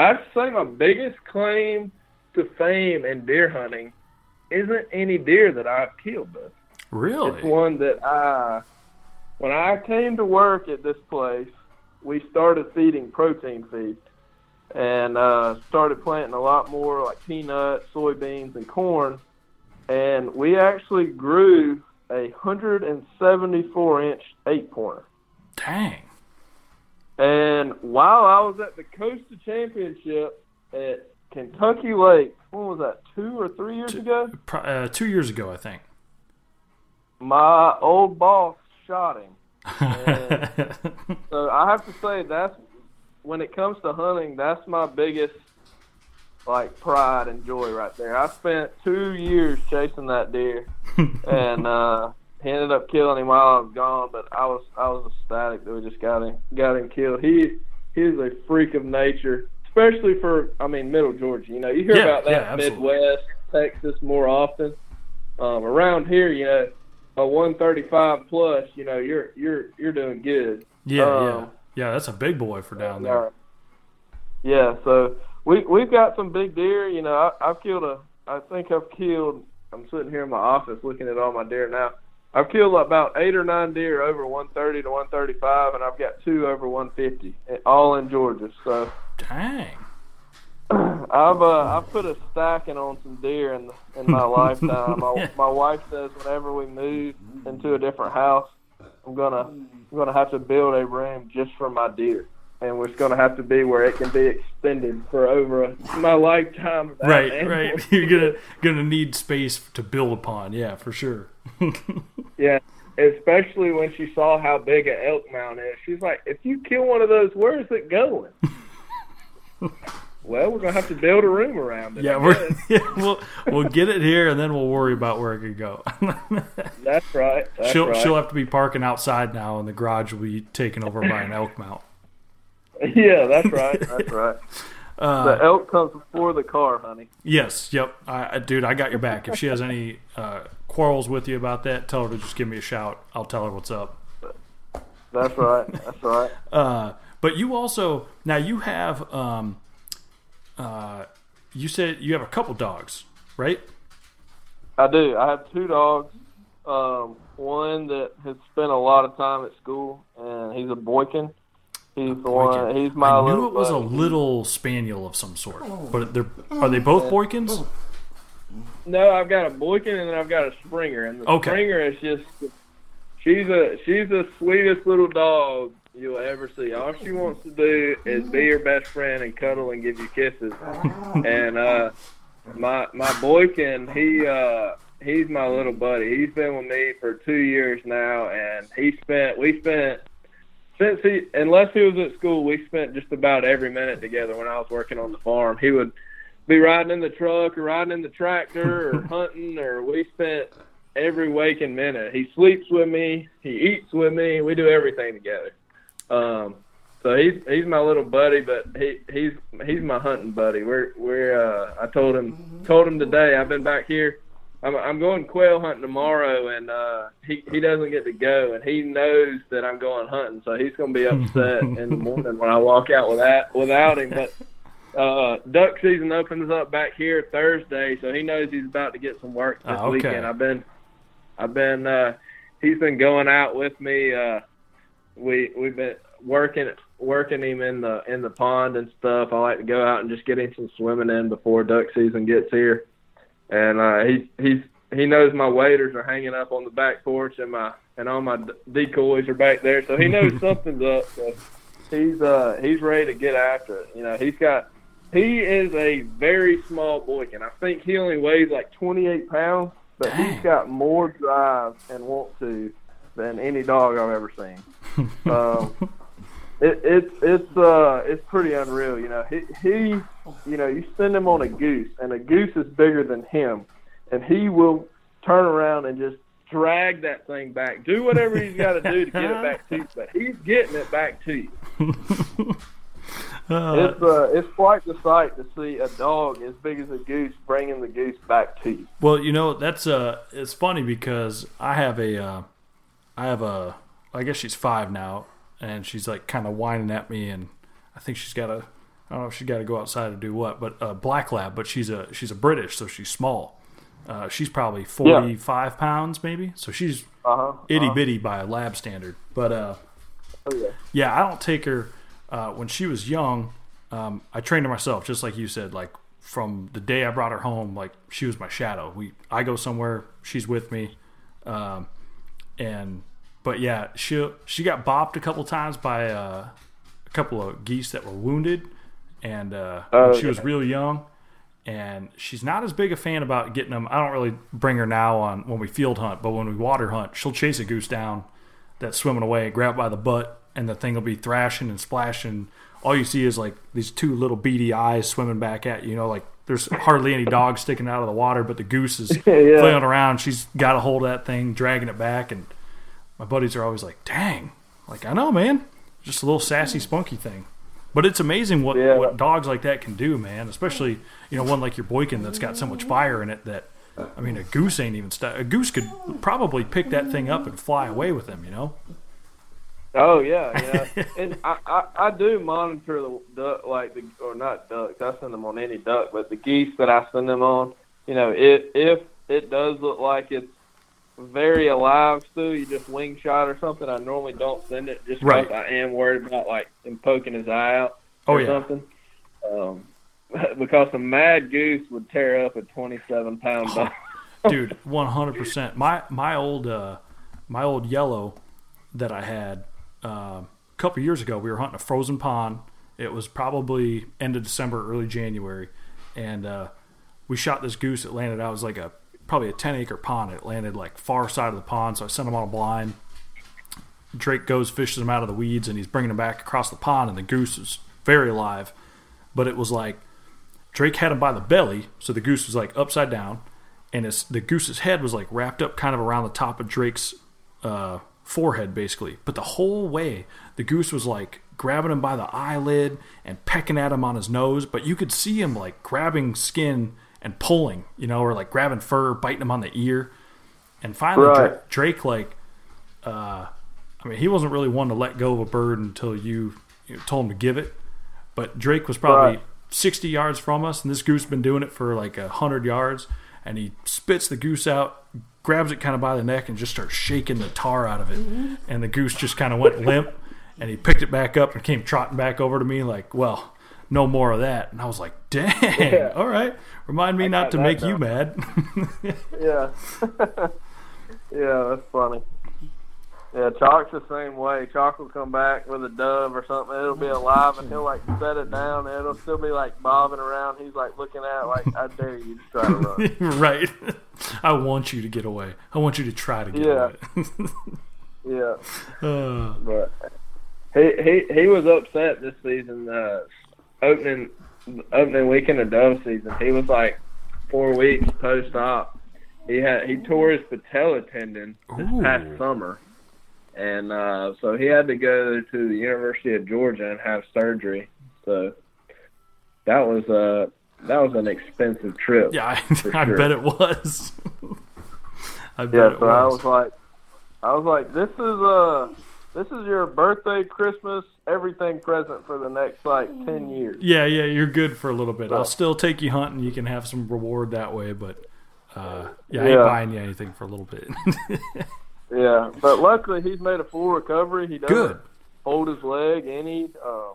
I'd say my biggest claim to fame in deer hunting isn't any deer that I've killed, though. It's one that I, when I came to work at this place, we started feeding protein feed and uh, started planting a lot more like peanuts, soybeans, and corn. And we actually grew a 174 inch eight pointer. Dang. And while I was at the Costa Championship at Kentucky Lake, when was that, two or three years ago? Pro- uh, two years ago, I think. My old boss shot him. So I have to say that's when it comes to hunting, that's my biggest like pride and joy right there. I spent two years chasing that deer, and uh, he ended up killing him while I was gone. But I was I was ecstatic that we just got him got him killed. He he's a freak of nature, especially for I mean Middle Georgia. You know, you hear Yeah, about that yeah. Midwest, Texas more often. Um, around here, you know, a 135 plus, you know, you're you're you're doing good. yeah, yeah, Um, yeah. That's a big boy for down there. yeah, so we we've got some big deer. You know, I, I've killed a. I think I've killed. I'm sitting here in my office looking at all my deer now. I've killed about eight or nine deer over 130 to 135, and I've got two over 150, all in Georgia. So Dang. I've uh, I've put a stacking on some deer in in my lifetime. My, my wife says whenever we move into a different house, I'm gonna I'm gonna have to build a room just for my deer, and it's gonna have to be where it can be extended for over a, my lifetime. Right, animals. right. You're gonna gonna need space to build upon. Yeah, for sure. Yeah, especially when she saw how big an elk mount is. She's like, if you kill one of those, where is it going? well, we're gonna have to build a room around it. yeah, we're, yeah, we'll we'll get it here, and then we'll worry about where it could go. That's right. That's she'll right. she'll have to be parking outside now, and the garage will be taken over by an elk mount. Yeah, that's right. That's right. Uh, the elk comes before the car, honey. Yes, yep. I, I, dude, I got your back. If she has any uh, quarrels with you about that, tell her to just give me a shout. I'll tell her what's up. That's right. That's right. Uh, but you also now you have um, uh, you said you have a couple dogs, right? I do. I have two dogs. Um, one that has spent a lot of time at school, and he's a Boykin. He's the one. He's my I knew little it was a little spaniel of some sort, but they're are they both Boykins? No, I've got a Boykin and then I've got a Springer, and the Okay. Springer is just she's a she's the sweetest little dog you'll ever see. All she wants to do is be your best friend and cuddle and give you kisses. And uh, my my Boykin, he uh, he's my little buddy. He's been with me for two years now, and he spent we spent since he unless he was at school, we spent just about every minute together when I was working on the farm. He would be riding in the truck or riding in the tractor or hunting or we spent every waking minute. He sleeps with me, he eats with me, we do everything together. Um so he's he's my little buddy, but he he's he's my hunting buddy. We're we're uh I told him told him today I've been back here I'm I'm going quail hunting tomorrow, and uh, he he doesn't get to go, and he knows that I'm going hunting, so he's going to be upset in the morning when I walk out without without him. But uh, duck season opens up back here Thursday, so he knows he's about to get some work this Oh, okay. weekend. I've been I've been uh, he's been going out with me. Uh, we we've been working working him in the in the pond and stuff. I like to go out and just get him some swimming in before duck season gets here. And uh, he he's he knows my waders are hanging up on the back porch and my and all my decoys are back there, so he knows something's up. So he's uh he's ready to get after it. You know, he's got he is a very small boy, and I think he only weighs like 28 pounds, but he's got more drive and want to than any dog I've ever seen. um, it, it's it's uh it's pretty unreal. You know, he he you know you send him on a goose, and a goose is bigger than him, and he will turn around and just drag that thing back. Do whatever he's got to do to get it back to you, but he's getting it back to you. Uh, It's uh, it's quite the sight to see a dog as big as a goose bringing the goose back to you. Well, you know that's uh, it's funny because I have a, uh, I have a, I guess she's five now, and she's like kind of whining at me, and I think she's got to, I don't know if she's got to go outside to do what, but uh, black lab, but she's a she's a British, so she's small. Uh, she's probably forty five pounds maybe, so she's Uh huh. itty bitty by a lab standard. But uh, Oh yeah. yeah, I don't take her uh, when she was young. Um, I trained her myself, just like you said. Like from the day I brought her home, like she was my shadow. We I go somewhere, she's with me, um, and but yeah, she she got bopped a couple times by uh, a couple of geese that were wounded, and uh, Oh, she was real young. And she's not as big a fan about getting them. I don't really bring her now on when we field hunt, but when we water hunt, she'll chase a goose down that's swimming away, grab by the butt, and the thing will be thrashing and splashing. All you see is like these two little beady eyes swimming back at you. You know, like there's hardly any dogs sticking out of the water, but the goose is Yeah. flailing around. She's got a hold of that thing, dragging it back, and my buddies are always like, "Dang!" Like I know, man, just a little sassy, spunky thing. But it's amazing what, Yeah. what dogs like that can do, man. Especially you know one like your Boykin that's got so much fire in it that I mean a goose ain't even st- a goose could probably pick that thing up and fly away with him. You know. Oh yeah, yeah. and I, I I do monitor the duck like the or not ducks. I send them on any duck, but the geese that I send them on, you know, it if it does look like it's very alive still, you just wing shot or something. I normally don't send it just because Right. I am worried about like him poking his eye out Oh or yeah. something. Um, because a mad goose would tear up a twenty-seven pound dog. dude 100% my my old uh my old yellow that i had um a couple years ago we were hunting a frozen pond it was probably end of december early january and uh we shot this goose it landed out it was like a probably a 10 acre pond. It landed like far side of the pond so i sent him on a blind. Drake goes fishes him out of the weeds and he's bringing him back across the pond and the goose is very alive. But it was like Drake had him by the belly, so the goose was like upside down, and the goose's head was like wrapped up kind of around the top of Drake's uh, forehead, basically. But the whole way, the goose was like grabbing him by the eyelid and pecking at him on his nose, but you could see him like grabbing skin and pulling, you know, or like grabbing fur, biting him on the ear. And finally, Right. Drake, Drake like, uh, I mean, he wasn't really one to let go of a bird until you, you know, told him to give it. But Drake was probably Right. 60 yards from us, and this goose been doing it for like a hundred yards. And he spits the goose out, grabs it kind of by the neck, and just starts shaking the tar out of it. And the goose just kind of went limp. And he picked it back up and came trotting back over to me, like, "Well, no more of that." And I was like, "Dang, Yeah. all right, remind me not to make you mad." Yeah. yeah, that's funny. Yeah, Chalk's the same way. Chalk will come back with a dove or something. It'll be alive, and he'll like set it down, and it'll still be like bobbing around. He's like looking at it like, "I dare you to try to run." right. I want you to get away. I want you to try to get Yeah. away. yeah, Uh, but he he he was upset this season. Uh, opening opening weekend of dove season, he was like four weeks post op. He had he tore his patella tendon this Ooh. past summer, and uh, so he had to go to the University of Georgia and have surgery. So that was uh that was an expensive trip. Yeah, I, I sure. bet it was. I bet Yeah, it so I was. was like, I was like, this is uh, this is your birthday, Christmas, everything present for the next like ten years. Yeah, yeah, you're good for a little bit. I'll still take you hunting. You can have some reward that way, but uh, yeah, I ain't buying you anything for a little bit. Yeah, but luckily he's made a full recovery. He doesn't good. hold his leg any. Uh,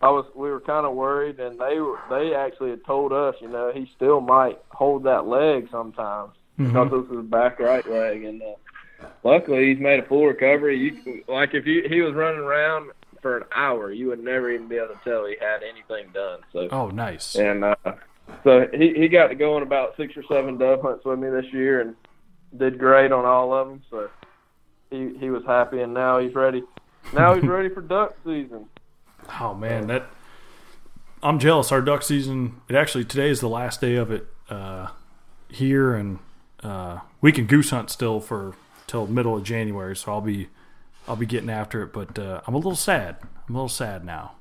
I was we were kind of worried, and they were they actually had told us, you know, he still might hold that leg sometimes Mm-hmm. because this is his back right leg, and uh, luckily he's made a full recovery. You like if you he was running around for an hour, you would never even be able to tell he had anything done. So Oh, nice. and uh, so he he got to go on about six or seven dove hunts with me this year, and did great on all of them. So he he was happy, and now he's ready. Now he's ready for duck season. Oh man, that I'm jealous. Our duck season. It actually today is the last day of it uh, here, and uh, we can goose hunt still for till middle of January. So I'll be I'll be getting after it. But uh, I'm a little sad. I'm a little sad now.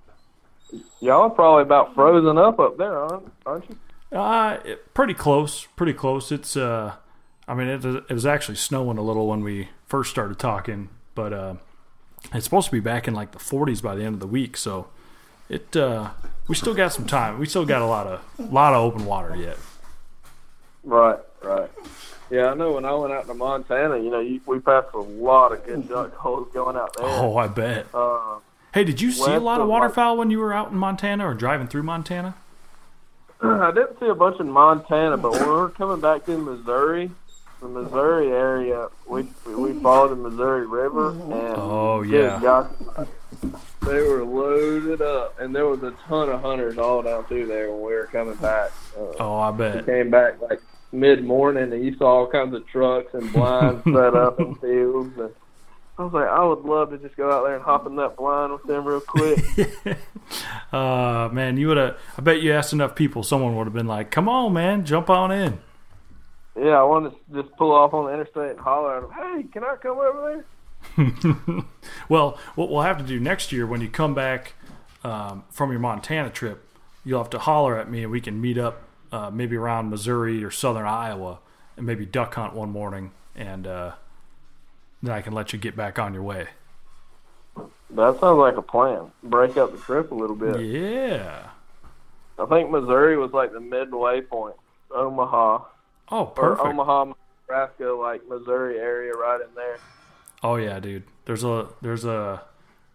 Y'all are probably about frozen up up there, aren't, aren't you? Uh, it- pretty close. Pretty close. It's uh, I mean, it, it was actually snowing a little when we first started talking, but uh, it's supposed to be back in like the 40s by the end of the week. So it uh, we still got some time. We still got a lot of lot of open water yet. Right, right. Yeah, I know. When I went out to Montana, you know, you, we passed a lot of good duck holes going out there. Oh, I bet. Uh, Hey, did you see a lot of waterfowl when you were out in Montana or driving through Montana? I didn't see a bunch in Montana, but when we were coming back to Missouri, the Missouri area, we we followed the Missouri River, and Oh, yeah. They were loaded up, and there was a ton of hunters all down through there when we were coming back. Uh, Oh, I we bet. came back like mid morning, and you saw all kinds of trucks and blinds set up in fields, and I was like, I would love to just go out there and hop in that blind with them real quick. Uh, man, you would have. I bet you asked enough people, someone would have been like, "Come on, man, jump on in." yeah, I wanted to just pull off on the interstate and holler at them, "Hey, can I come over there?" well, what we'll have to do next year when you come back um, from your Montana trip, you'll have to holler at me and we can meet up uh, maybe around Missouri or southern Iowa and maybe duck hunt one morning, and uh, then I can let you get back on your way. That sounds like a plan. Break up the trip a little bit. Yeah. I think Missouri was like the midway point. Omaha Oh, or perfect. Omaha, Nebraska, like Missouri area, right in there. Oh yeah, dude. There's a there's a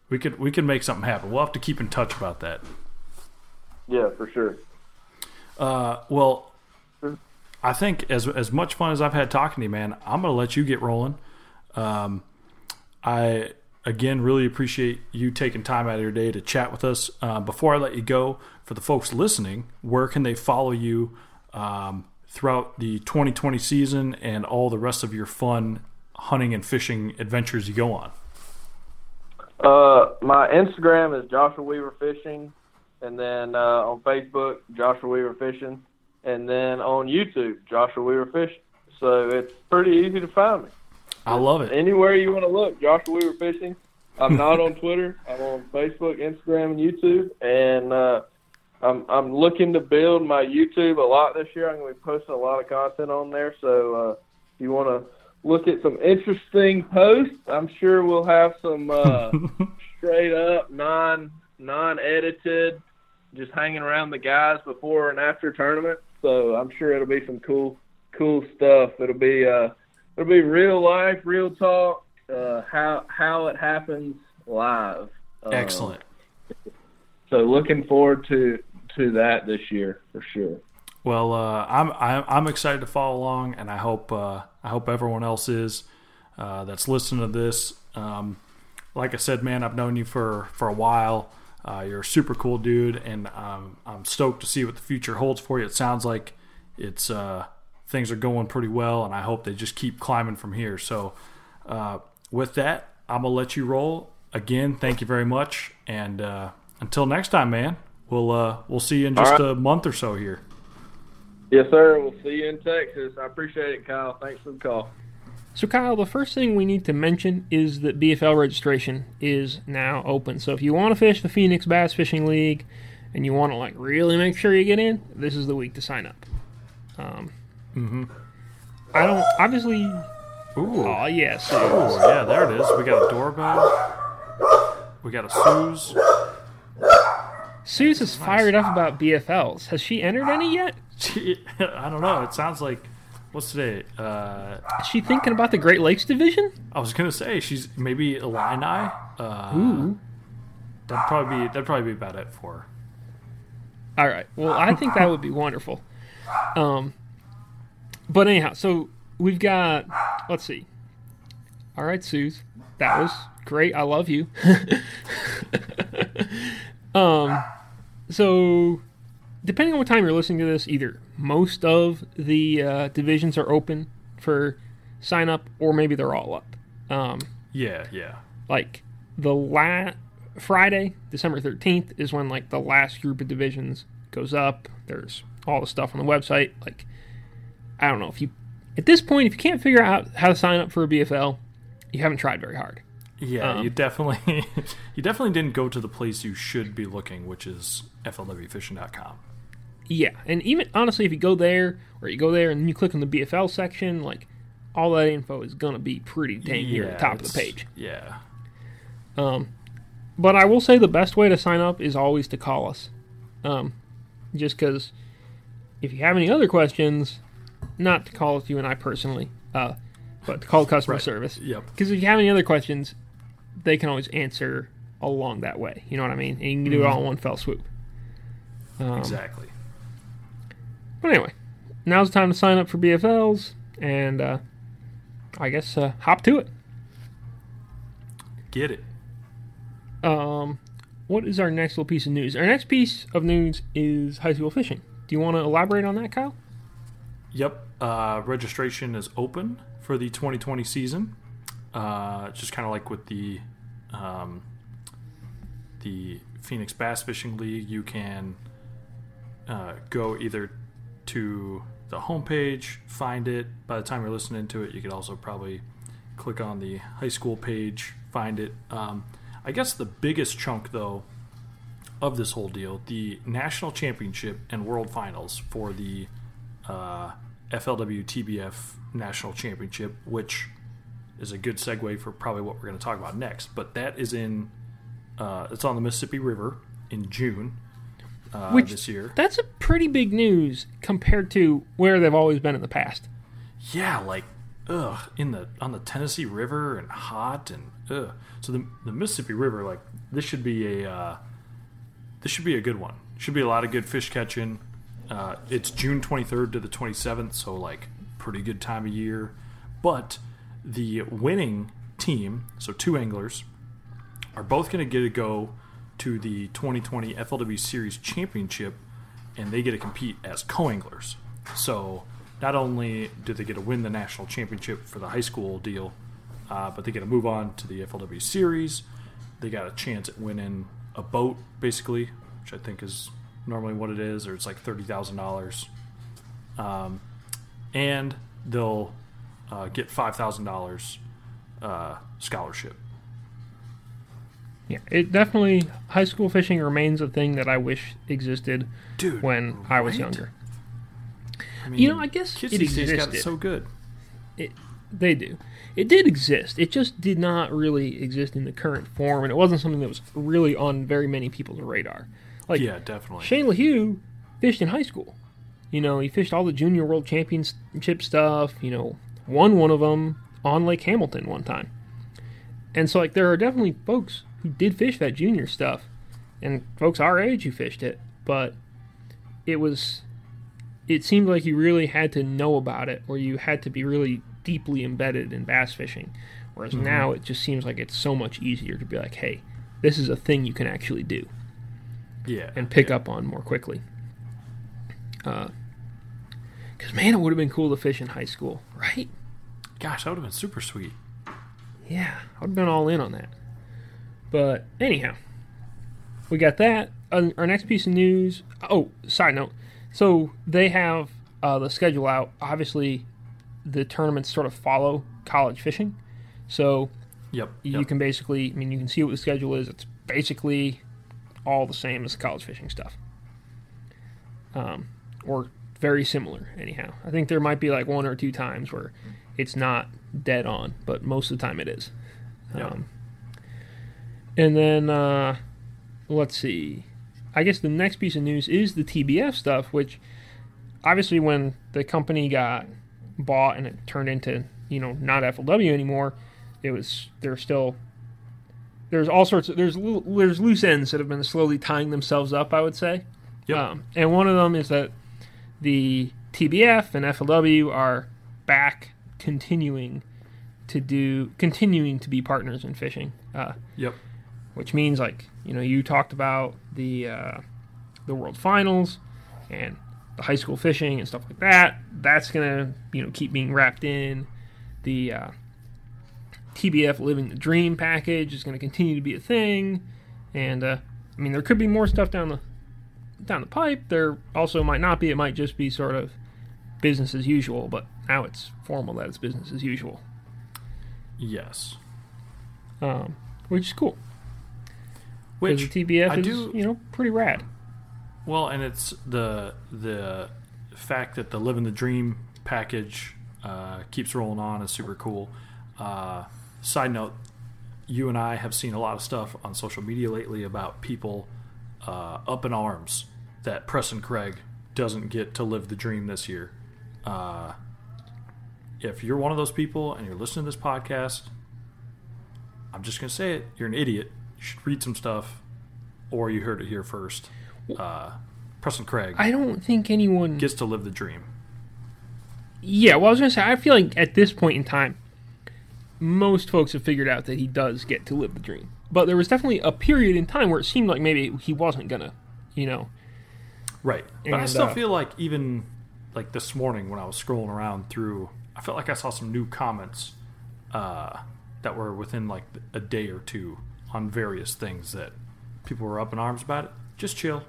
we could we could make something happen. We'll have to keep in touch about that. Yeah, for sure. Uh, well, I think as as much fun as I've had talking to you, man, I'm gonna let you get rolling. Um, I again really appreciate you taking time out of your day to chat with us. Uh, before I let you go, for the folks listening, where can they follow you um, throughout the 2020 season and all the rest of your fun hunting and fishing adventures you go on? Uh, my Instagram is Joshua Weaver Fishing, and then uh, on Facebook, Joshua Weaver Fishing, and then on YouTube, Joshua Weaver Fishing. So it's pretty easy to find me. I love it. Anywhere you want to look, Joshua Weaver Fishing. I'm not on Twitter. I'm on Facebook, Instagram, and YouTube, and uh, I'm I'm looking to build my YouTube a lot this year. I'm going to be posting a lot of content on there. So uh, if you want to look at some interesting posts, I'm sure we'll have some uh, straight up non non edited, just hanging around the guys before and after tournament. So I'm sure it'll be some cool cool stuff. It'll be uh, it'll be real life, real talk. Uh, how how it happens live. Um, Excellent. so looking forward to to that this year for sure. Well, uh, I'm, I'm I'm excited to follow along, and I hope uh, I hope everyone else is uh, that's listening to this. Um, like I said, man, I've known you for for a while. Uh, you're a super cool dude, and um, I'm stoked to see what the future holds for you. It sounds like it's uh, things are going pretty well, and I hope they just keep climbing from here. So, uh, with that, I'm gonna let you roll. Again, thank you very much, and uh, until next time, man. We'll uh, we'll see you in just right. a month or so here. Yes, sir. We'll see you in Texas. I appreciate it, Kyle. Thanks for the call. So, Kyle, the first thing we need to mention is that BFL registration is now open. So, if you want to fish the Phoenix Bass Fishing League, and you want to like really make sure you get in, this is the week to sign up. Um, Mm-hmm. I don't obviously. Ooh. Oh yes, Oh, yeah, there it is. We got a doorbell. We got a Suze. Suze is fired up about BFLs. Has she entered any yet? Gee, I don't know. It sounds like what's today? Uh, Is she thinking about the Great Lakes division? I was gonna say she's maybe Illini. Uh, Ooh. That'd probably be that'd probably be about it for her. All right. Well, I think that would be wonderful. Um, but anyhow, so we've got. Let's see. All right, Suze, that was great. I love you. um, so depending on what time you're listening to this, either most of the uh, divisions are open for sign up, or maybe they're all up. Um, Yeah, yeah. like the last Friday, December 13th is when like the last group of divisions goes up. There's all the stuff on the website. Like I don't know if you at this point if you can't figure out how to sign up for a BFL, you haven't tried very hard. Yeah, Um, you definitely you definitely didn't go to the place you should be looking, which is flwfishing.com. Yeah, and even honestly if you go there or you go there and you click on the BFL section, like all that info is gonna be pretty dang near the top of the page. Yeah. Um, but I will say the best way to sign up is always to call us. Um, just because if you have any other questions, not to call you and I personally, uh, but to call customer Right. service. Yep. Because if you have any other questions, they can always answer along that way. You know what I mean? And you can do it all in one fell swoop. Um, Exactly. But anyway, now's the time to sign up for BFLs, and uh, I guess uh, hop to it. Get it. Um, what is our next little piece of news? Our next piece of news is high school fishing. Do you want to elaborate on that, Kyle? Yep. Uh, registration is open for the 2020 season. Uh, just kind of like with the um, the Phoenix Bass Fishing League, you can uh, go either to the homepage, find it. By the time you're listening to it, you could also probably click on the high school page, find it. Um, I guess the biggest chunk, though, of this whole deal, the national championship and world finals for the uh, FLW TBF national championship, which is a good segue for probably what we're going to talk about next. But that is in, uh, it's on the Mississippi River in June uh, Which- this year. That's a pretty big news compared to where they've always been in the past. Yeah, like ugh, in the on the Tennessee River and hot and ugh. So the the Mississippi River, like this should be a uh, this should be a good one. Should be a lot of good fish catching. Uh, it's June 23rd to the 27th, so like pretty good time of year. But the winning team, so two anglers, are both going to get to go to the 2020 FLW Series Championship, and they get to compete as co-anglers. So not only do they get to win the national championship for the high school deal, uh, but they get to move on to the FLW Series. They got a chance at winning a boat, basically, which I think is normally what it is, or it's like thirty thousand dollars. Um, and they'll uh, get five thousand dollars uh, scholarship. Yeah, it definitely high school fishing remains a thing that I wish existed Dude, when I was younger. I mean, You know, I guess kids it days got it existed. so good. It, They do. It did exist. It just did not really exist in the current form, and it wasn't something that was really on very many people's radar. Like yeah, definitely. Shane Lehew fished in high school. You know, he fished all the junior world championship stuff. You know, won one of them on Lake Hamilton one time. And so, like, there are definitely folks who did fish that junior stuff, and folks our age who fished it. But it was, it seemed like you really had to know about it, or you had to be really deeply embedded in bass fishing. Whereas mm-hmm. now it just seems like it's so much easier to be like, hey, this is a thing you can actually do yeah, and pick yeah. up on more quickly. Uh, because, man, it would have been cool to fish in high school, right? Gosh, that would have been super sweet. Yeah, I would have been all in on that. But, anyhow, we got that. Our next piece of news. Oh, side note. So, they have uh, the schedule out. Obviously, the tournaments sort of follow college fishing. So, Yep. you can basically, I mean, you can see what the schedule is. It's basically all the same as college fishing stuff, um, or very similar. Anyhow, I think there might be like one or two times where it's not dead on, but most of the time it is. Yeah. Um, and then uh, let's see. I guess the next piece of news is the TBF stuff, which obviously when the company got bought and it turned into you know not FLW anymore, it was there's still there's all sorts of there's there's loose ends that have been slowly tying themselves up. I would say, Yep. um, and one of them is that the TBF and FLW are back continuing to do continuing to be partners in fishing. Uh, Yep. Which means like you know you talked about the uh, the world finals and the high school fishing and stuff like that. That's gonna you know keep being wrapped in. The uh, tbf living the dream package is gonna continue to be a thing. And uh, i mean there could be more stuff down the down the pipe. There also might not be. It might just be sort of business as usual but now it's formal that it's business as usual. Yes. um, which is cool Which TBF I is do- you know pretty rad. Well, and it's the the fact that the living the dream package uh, keeps rolling on is super cool. Uh, side note: you and I have seen a lot of stuff on social media lately about people uh, up in arms that Preston Craig doesn't get to live the dream this year. Uh, if you're one of those people and you're listening to this podcast, I'm just gonna say it: you're an idiot. Should read some stuff, or you heard it here first. Uh, Preston Craig I don't think anyone. gets to live the dream. yeah, well, I was gonna say I feel like at this point in time, most folks have figured out that he does get to live the dream. But there was definitely a period in time where it seemed like maybe he wasn't gonna, you know. Right. But I still uh, feel like even like this morning when I was scrolling around through, I felt like I saw some new comments uh, that were within like a day or two on various things that people were up in arms about it. Just chill.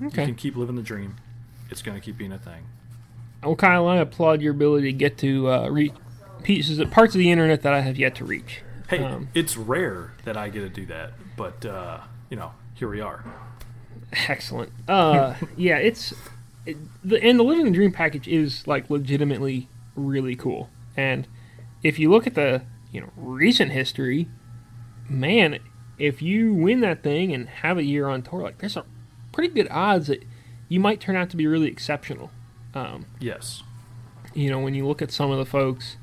You Okay. can keep living the dream. It's going to keep being a thing. Well, Kyle, I applaud your ability to get to uh, reach pieces, of, parts of the internet that I have yet to reach. Hey, Um, it's rare that I get to do that, but uh, you know, here we are. Excellent. Uh, yeah, it's it, the and the living the dream package is like legitimately really cool. And if you look at the you know recent history, man, if you win that thing and have a year on tour, like there's a pretty good odds that you might turn out to be really exceptional. Um, Yes. you know, when you look at some of the folks,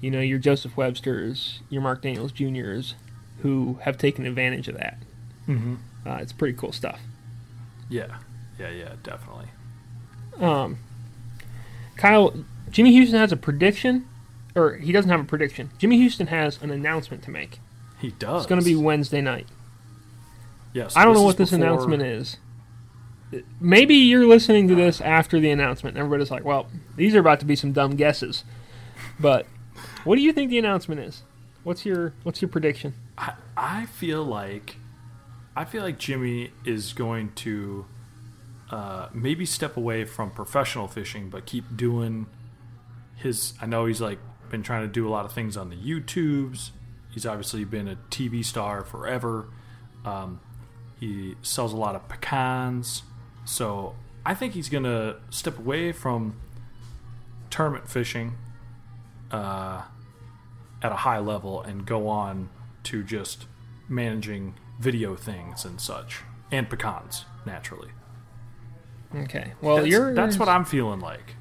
you know, your Joseph Websters, your Mark Daniels Juniors, who have taken advantage of that. Mm-hmm. Uh, it's pretty cool stuff. Yeah. Yeah. Yeah. Definitely. Um, Kyle, Jimmy Houston has a prediction, or he doesn't have a prediction. Jimmy Houston has an announcement to make. He does. It's going to be Wednesday night. Yes. I don't know what this before- announcement is. Maybe you're listening to this after the announcement, and everybody's like, "Well, these are about to be some dumb guesses." But what do you think the announcement is? What's your What's your prediction? I, I feel like I feel like Jimmy is going to uh, maybe step away from professional fishing, but keep doing his. I know he's like been trying to do a lot of things on the YouTubes. He's obviously been a TV star forever. Um, he sells a lot of pecans, so I think he's gonna step away from tournament fishing uh, at a high level and go on to just managing video things and such and pecans naturally. Okay. Well, that's, you're that's what I'm feeling like.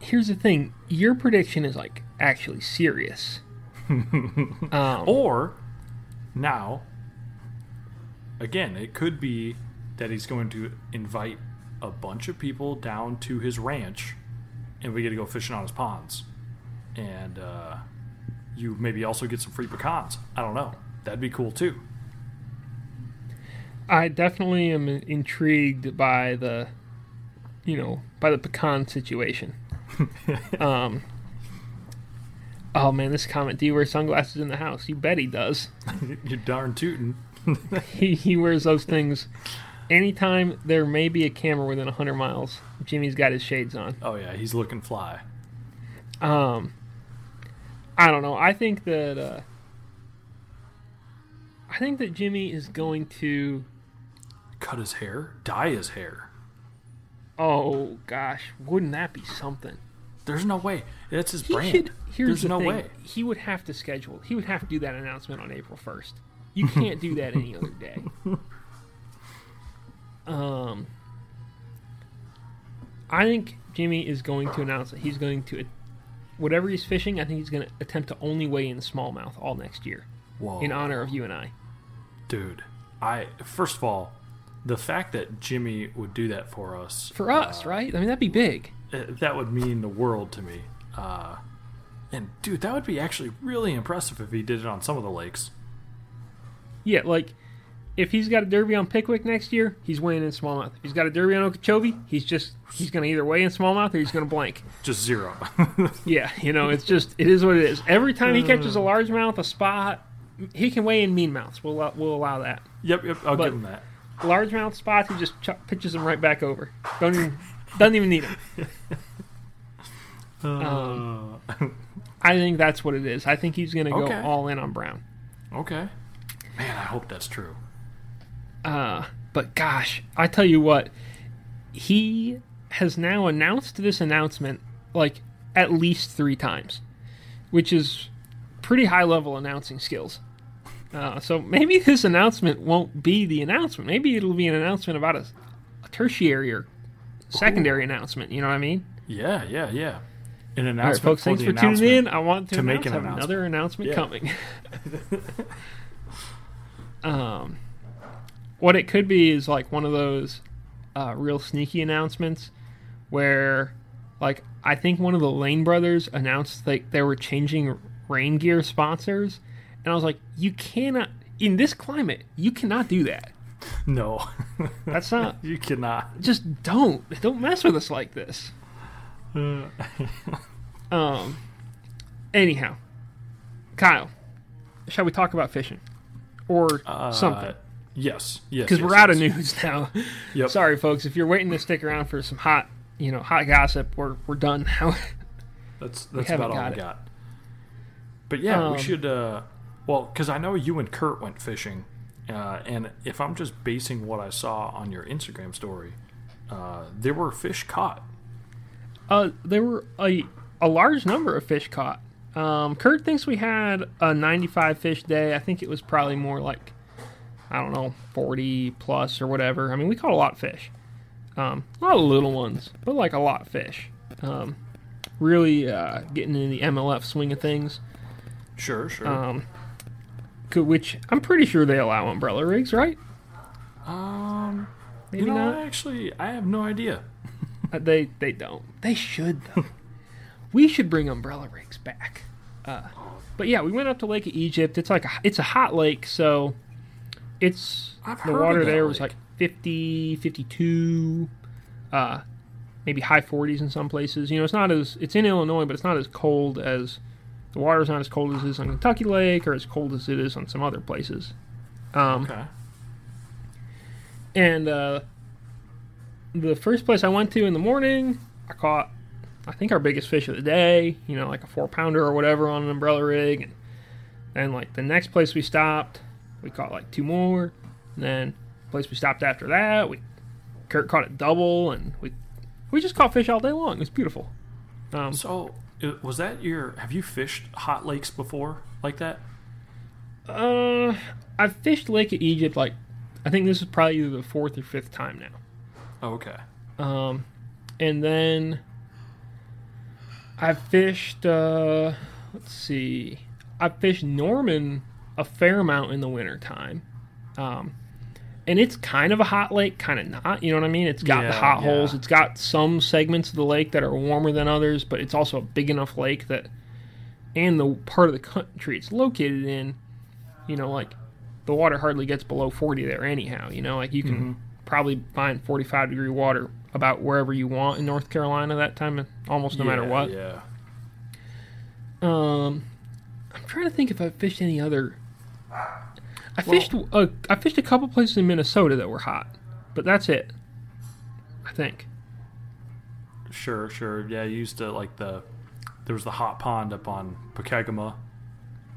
Here's the thing: your prediction is like actually serious. Um, Or now, again, it could be that he's going to invite a bunch of people down to his ranch, and we get to go fishing on his ponds, and uh, you maybe also get some free pecans. I don't know. That'd be cool too. I definitely am intrigued by the, you know, by the pecan situation. um. Oh man, this comment: Do you wear sunglasses in the house? You bet he does. You're darn tootin'. he he wears those things anytime there may be a camera within hundred miles. Jimmy's got his shades on. Oh yeah, he's looking fly. Um, I don't know. I think that uh, I think that Jimmy is going to cut his hair, dye his hair. Oh gosh, wouldn't that be something? There's no way. That's his He brand. should. Here's There's the no thing. way. He would have to schedule. He would have to do that announcement on April first. You can't do that any other day. Um, I think Jimmy is going to announce that he's going to, whatever he's fishing. I think he's going to attempt to only weigh in smallmouth all next year Whoa, in honor of you and I. dude. I first of all, the fact that Jimmy would do that for us For us, right? I mean, that'd be big. uh, that would mean the world to me. Uh, and dude, that would be actually really impressive if he did it on some of the lakes. Yeah, like if he's got a derby on Pickwick next year, he's weighing in smallmouth. If he's got a derby on Okeechobee, he's just he's going to either weigh in smallmouth or he's going to blank. Just zero. Yeah, you know, it's just it is what it is. Every time he catches a largemouth, a spot, he can weigh in mean mouths. We'll allow- we'll allow that. yep, yep. I'll But- give him that. Largemouth spots, he just chuck, pitches them right back over. Don't even doesn't even need them. Um, I think that's what it is. I think he's going to go all in on Brown. okay. Man, I hope that's true. Uh, but gosh, I tell you what, he has now announced this announcement like at least three times, which is pretty high level announcing skills. Uh, so maybe this announcement won't be the announcement. Maybe it'll be an announcement about a, a tertiary or secondary announcement. You know what I mean? Yeah, yeah, yeah. An All right, announcement folks. for Thanks for tuning in. I want to, to make an have another announcement Yeah. coming. um, what it could be is like one of those uh, real sneaky announcements where, like, I think one of the Lane brothers announced like they were changing rain gear sponsors, and I was like, you cannot in this climate, you cannot do that. No, That's not. you cannot. just don't don't mess with us like this. Um. Anyhow, Kyle, shall we talk about fishing or Uh, something? Yes, yes. Because yes, we're out of news now. Yep. Sorry, folks. If you're waiting to stick around for some hot, you know, hot gossip, we're we're done now. That's that's about all we it. got. But yeah, Um, we should. Uh, well, because I know you and Kurt went fishing, uh, and if I'm just basing what I saw on your Instagram story, uh, there were fish caught. uh, there were a a large number of fish caught. Um, Kurt thinks we had a 95 fish day. I think it was probably more like I don't know 40 plus or whatever. I mean, we caught a lot of fish. Um, a lot of little ones, but like a lot of fish. Um, really uh, getting in the MLF swing of things. Sure, sure. Um, which I'm pretty sure they allow umbrella rigs, right? um, Maybe you know, not. Actually, I have no idea. Uh, They they don't. They should though. we should bring umbrella rigs back. Uh, but yeah, we went up to Lake of Egypt. It's like a, it's a hot lake, so it's I've the water there was like 50, 52, uh, maybe high 40s in some places. You know, it's not as it's in Illinois, but it's not as cold as the water's not as cold as it is on Kentucky Lake or as cold as it is on some other places. Um, Okay. and uh, the first place I went to in the morning, I caught, I think our biggest fish of the day. You know, like a four pounder or whatever on an umbrella rig. And then like the next place we stopped, we caught like two more. And then the place we stopped after that, we Kurt caught it double, and we we just caught fish all day long. It was beautiful. Um, So, was that your? Have you fished hot lakes before like that? uh, I've fished Lake of Egypt like, I think this is probably either the fourth or fifth time now. Oh, okay. Um, and then I fished. Uh, let's see. I fished Norman a fair amount in the wintertime. Um, and it's kind of a hot lake, kind of not. You know what I mean? It's got the hot yeah. holes. It's got some segments of the lake that are warmer than others, but it's also a big enough lake that, and the part of the country it's located in, you know, like the water hardly gets below 40 there anyhow. You know, like you can Mm-hmm. probably find 45 degree water about wherever you want in North Carolina that time, almost no matter what. Yeah. Um, I'm trying to think if I've fished any other. I fished. uh, I fished a couple places in Minnesota that were hot, but that's it. I think. Sure, sure. Yeah, you used to like the there was the hot pond up on Pokegama.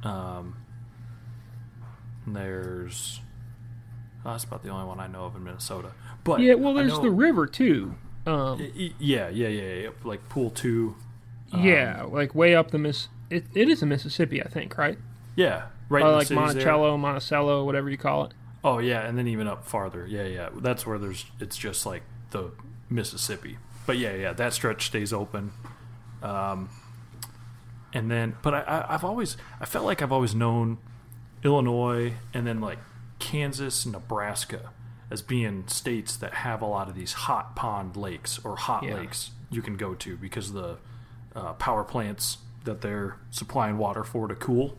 Um, and there's Oh, that's about the only one I know of in Minnesota. But Yeah, well, there's know- the river too. Um, Yeah, yeah, yeah, yeah. Like pool two. um, yeah, like way up the Miss. It, it is the Mississippi, I think, right? Yeah, right. Or in the like cities there. Monticello, Monticello, whatever you call it. Oh yeah, and then even up farther. Yeah, yeah. That's where there's. It's just like the Mississippi. But yeah, yeah. That stretch stays open. Um, and then, but I, I, I've always, I felt like I've always known Illinois and then like Kansas, Nebraska as being states that have a lot of these hot pond lakes or hot Yeah. lakes you can go to because the uh, power plants that they're supplying water for to cool.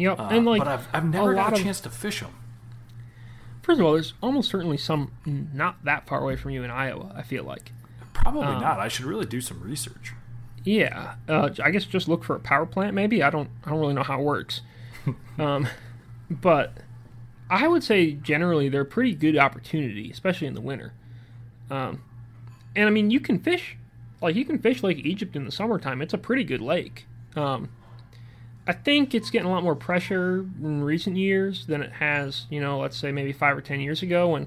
Yep, Uh, and like but I've, I've never lot got a of- chance to fish them. first of all, there's almost certainly some not that far away from you in Iowa. I feel like. Probably Um, not. I should really do some research. Yeah, uh, I guess just look for a power plant. Maybe I don't. I don't really know how it works. um, but I would say generally they're a pretty good opportunity, especially in the winter. Um, and I mean, you can fish like you can fish Lake Egypt in the summertime. It's a pretty good lake. Um, I think it's getting a lot more pressure in recent years than it has, you know, let's say maybe five or ten years ago when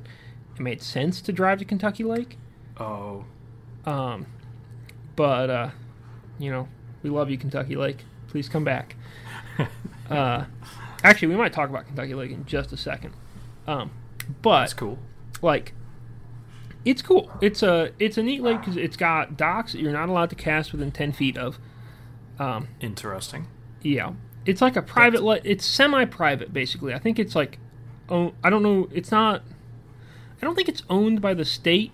it made sense to drive to Kentucky Lake. Oh, Um, but uh, you know, we love you, Kentucky Lake. Please come back. uh, actually, we might talk about Kentucky Lake in just a second. Um, but that's cool. like, it's cool. It's a it's a neat lake because it's got docks that you're not allowed to cast within ten feet of. Um, Interesting. Yeah, it's like a private. Le- it's semi-private, basically. I think it's like, oh, I don't know. It's not. I don't think it's owned by the state.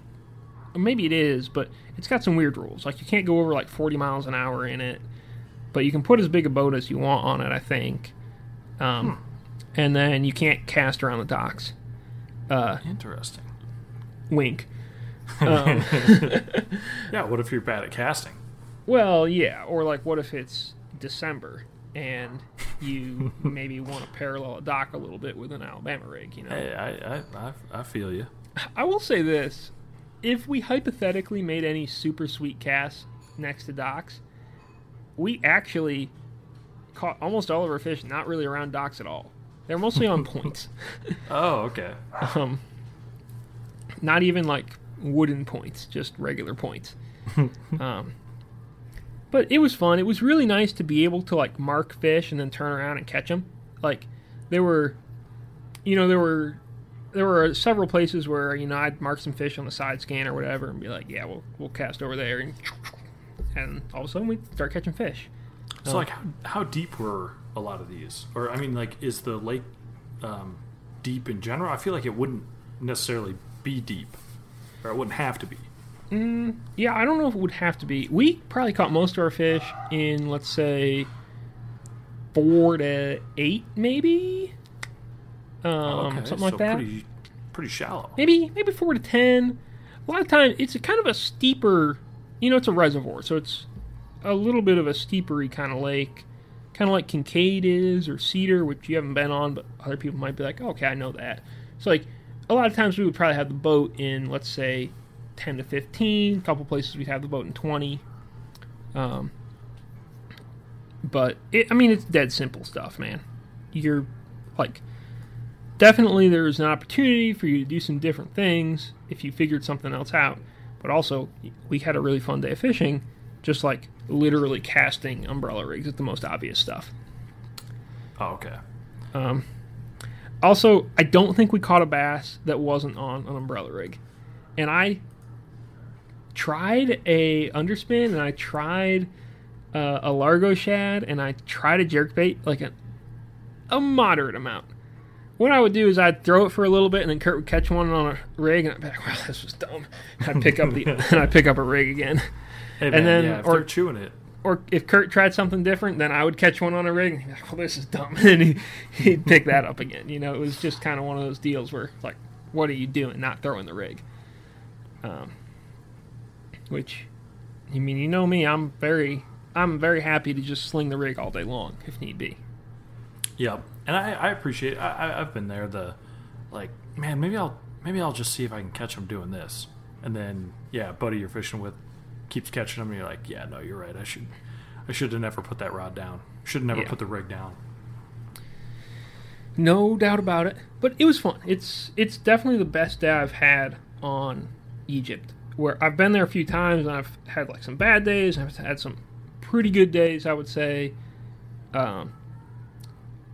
Or maybe it is, but it's got some weird rules. Like you can't go over like 40 miles an hour in it, but you can put as big a boat as you want on it. I think. Um, and then you can't cast around the docks. Uh, Interesting. wink. Um, Yeah. What if you're bad at casting? Well, yeah, or like what if it's December and you maybe want to parallel a dock a little bit with an Alabama rig, you know? Hey, I, I, I, I feel you. I will say this: if we hypothetically made any super sweet casts next to docks, we actually caught almost all of our fish not really around docks at all. They're mostly on points, Oh, okay. um, not even like wooden points, just regular points. um, but it was fun. It was really nice to be able to like mark fish and then turn around and catch them. Like there were, you know, there were there were several places where you know I'd mark some fish on the side scan or whatever and be like, yeah, we'll we'll cast over there and and all of a sudden we start catching fish. So, like, how, how deep were a lot of these? Or, I mean, like, is the lake um, deep in general? I feel like it wouldn't necessarily be deep, or it wouldn't have to be. Yeah, I don't know if it would have to be. We probably caught most of our fish in let's say four to eight, maybe. Um, Okay, something so like that. Pretty, pretty shallow. maybe maybe four to ten. A lot of times it's a kind of a steeper. You know, it's a reservoir, so it's a little bit of a steepery kind of lake, kind of like Kincaid is or Cedar, which you haven't been on, but other people might be like, okay, I know that. So like a lot of times we would probably have the boat in let's say ten to fifteen. A couple places we'd have the boat in twenty. Um, but it, I mean, it's dead simple stuff, man. You're like definitely there's an opportunity for you to do some different things if you figured something else out. But also, we had a really fun day of fishing, just like literally casting umbrella rigs at the most obvious stuff. Oh, okay. Um, also, I don't think we caught a bass that wasn't on an umbrella rig, and I tried a underspin and I tried uh, a largo shad and I tried a jerkbait like a a moderate amount. What I would do is I'd throw it for a little bit and then Kurt would catch one on a rig and I'd be like, "Wow, this was dumb." And I'd pick up the and I'd pick up a rig again. Hey, man, then- yeah, or- chewing it, Or if Kurt tried something different, then I would catch one on a rig and he'd be like, "Well, this is dumb," and he, he'd pick that up again. You know, it was just kind of one of those deals where like, "What are you doing? Not throwing the rig." Um, which, I mean, you know me, I'm very, I'm very happy to just sling the rig all day long if need be. yeah. And I, I appreciate. I, I, I've been there. The like, man, maybe I'll maybe I'll just see if I can catch them doing this, and then yeah, buddy, you're fishing with keeps catching them. And you're like, yeah, no, you're right. I should I should have never put that rod down. Should have never Yeah. put the rig down. No doubt about it. But it was fun. It's it's definitely the best day I've had on Egypt. Where I've been there a few times and I've had like some bad days. I've had some pretty good days, I would say. Um,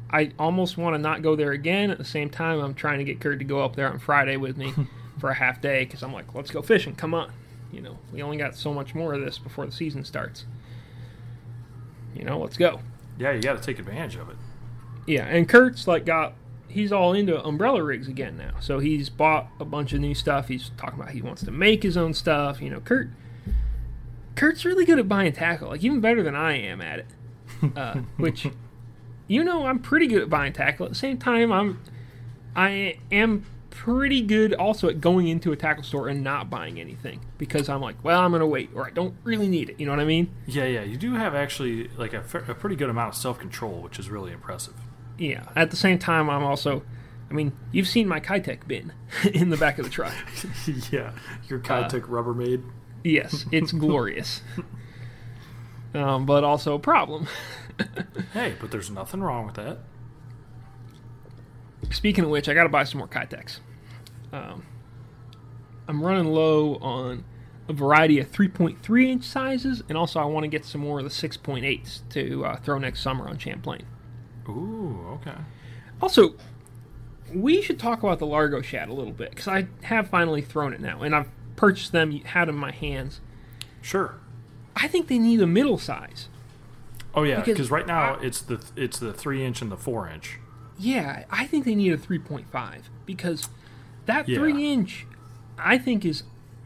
I almost want to not go there again. At the same time, I'm trying to get Kurt to go up there on Friday with me for a half day because I'm like, let's go fishing. Come on. You know, we only got so much more of this before the season starts. You know, let's go. Yeah, you got to take advantage of it. Yeah, and Kurt's like got he's all into umbrella rigs again now. So he's bought a bunch of new stuff. He's talking about he wants to make his own stuff. You know, Kurt Kurt's really good at buying tackle, like even better than I am at it. Uh, which you know, I'm pretty good at buying tackle. At the same time, I'm I am pretty good also at going into a tackle store and not buying anything because I'm like, well, I'm gonna wait or I don't really need it. You know what I mean? Yeah, yeah. You do have actually like a, a pretty good amount of self control, which is really impressive. Yeah. At the same time, I'm also, I mean, you've seen my Keitech bin in the back of the truck. yeah, your Keitech uh, Rubbermaid. Yes, it's glorious, um, but also a problem. hey, but there's nothing wrong with that. Speaking of which, I got to buy some more Keitechs. Um, I'm running low on a variety of 3.3 inch sizes, and also I want to get some more of the 6.8s to uh, throw next summer on Champlain. Ooh, okay. Also, we should talk about the Largo Shad a little bit because I have finally thrown it now, and I've purchased them, had them in my hands. Sure. I think they need a middle size. Oh yeah, because right now I, it's the it's the three inch and the four inch. Yeah, I think they need a three point five because that yeah. three inch, I think is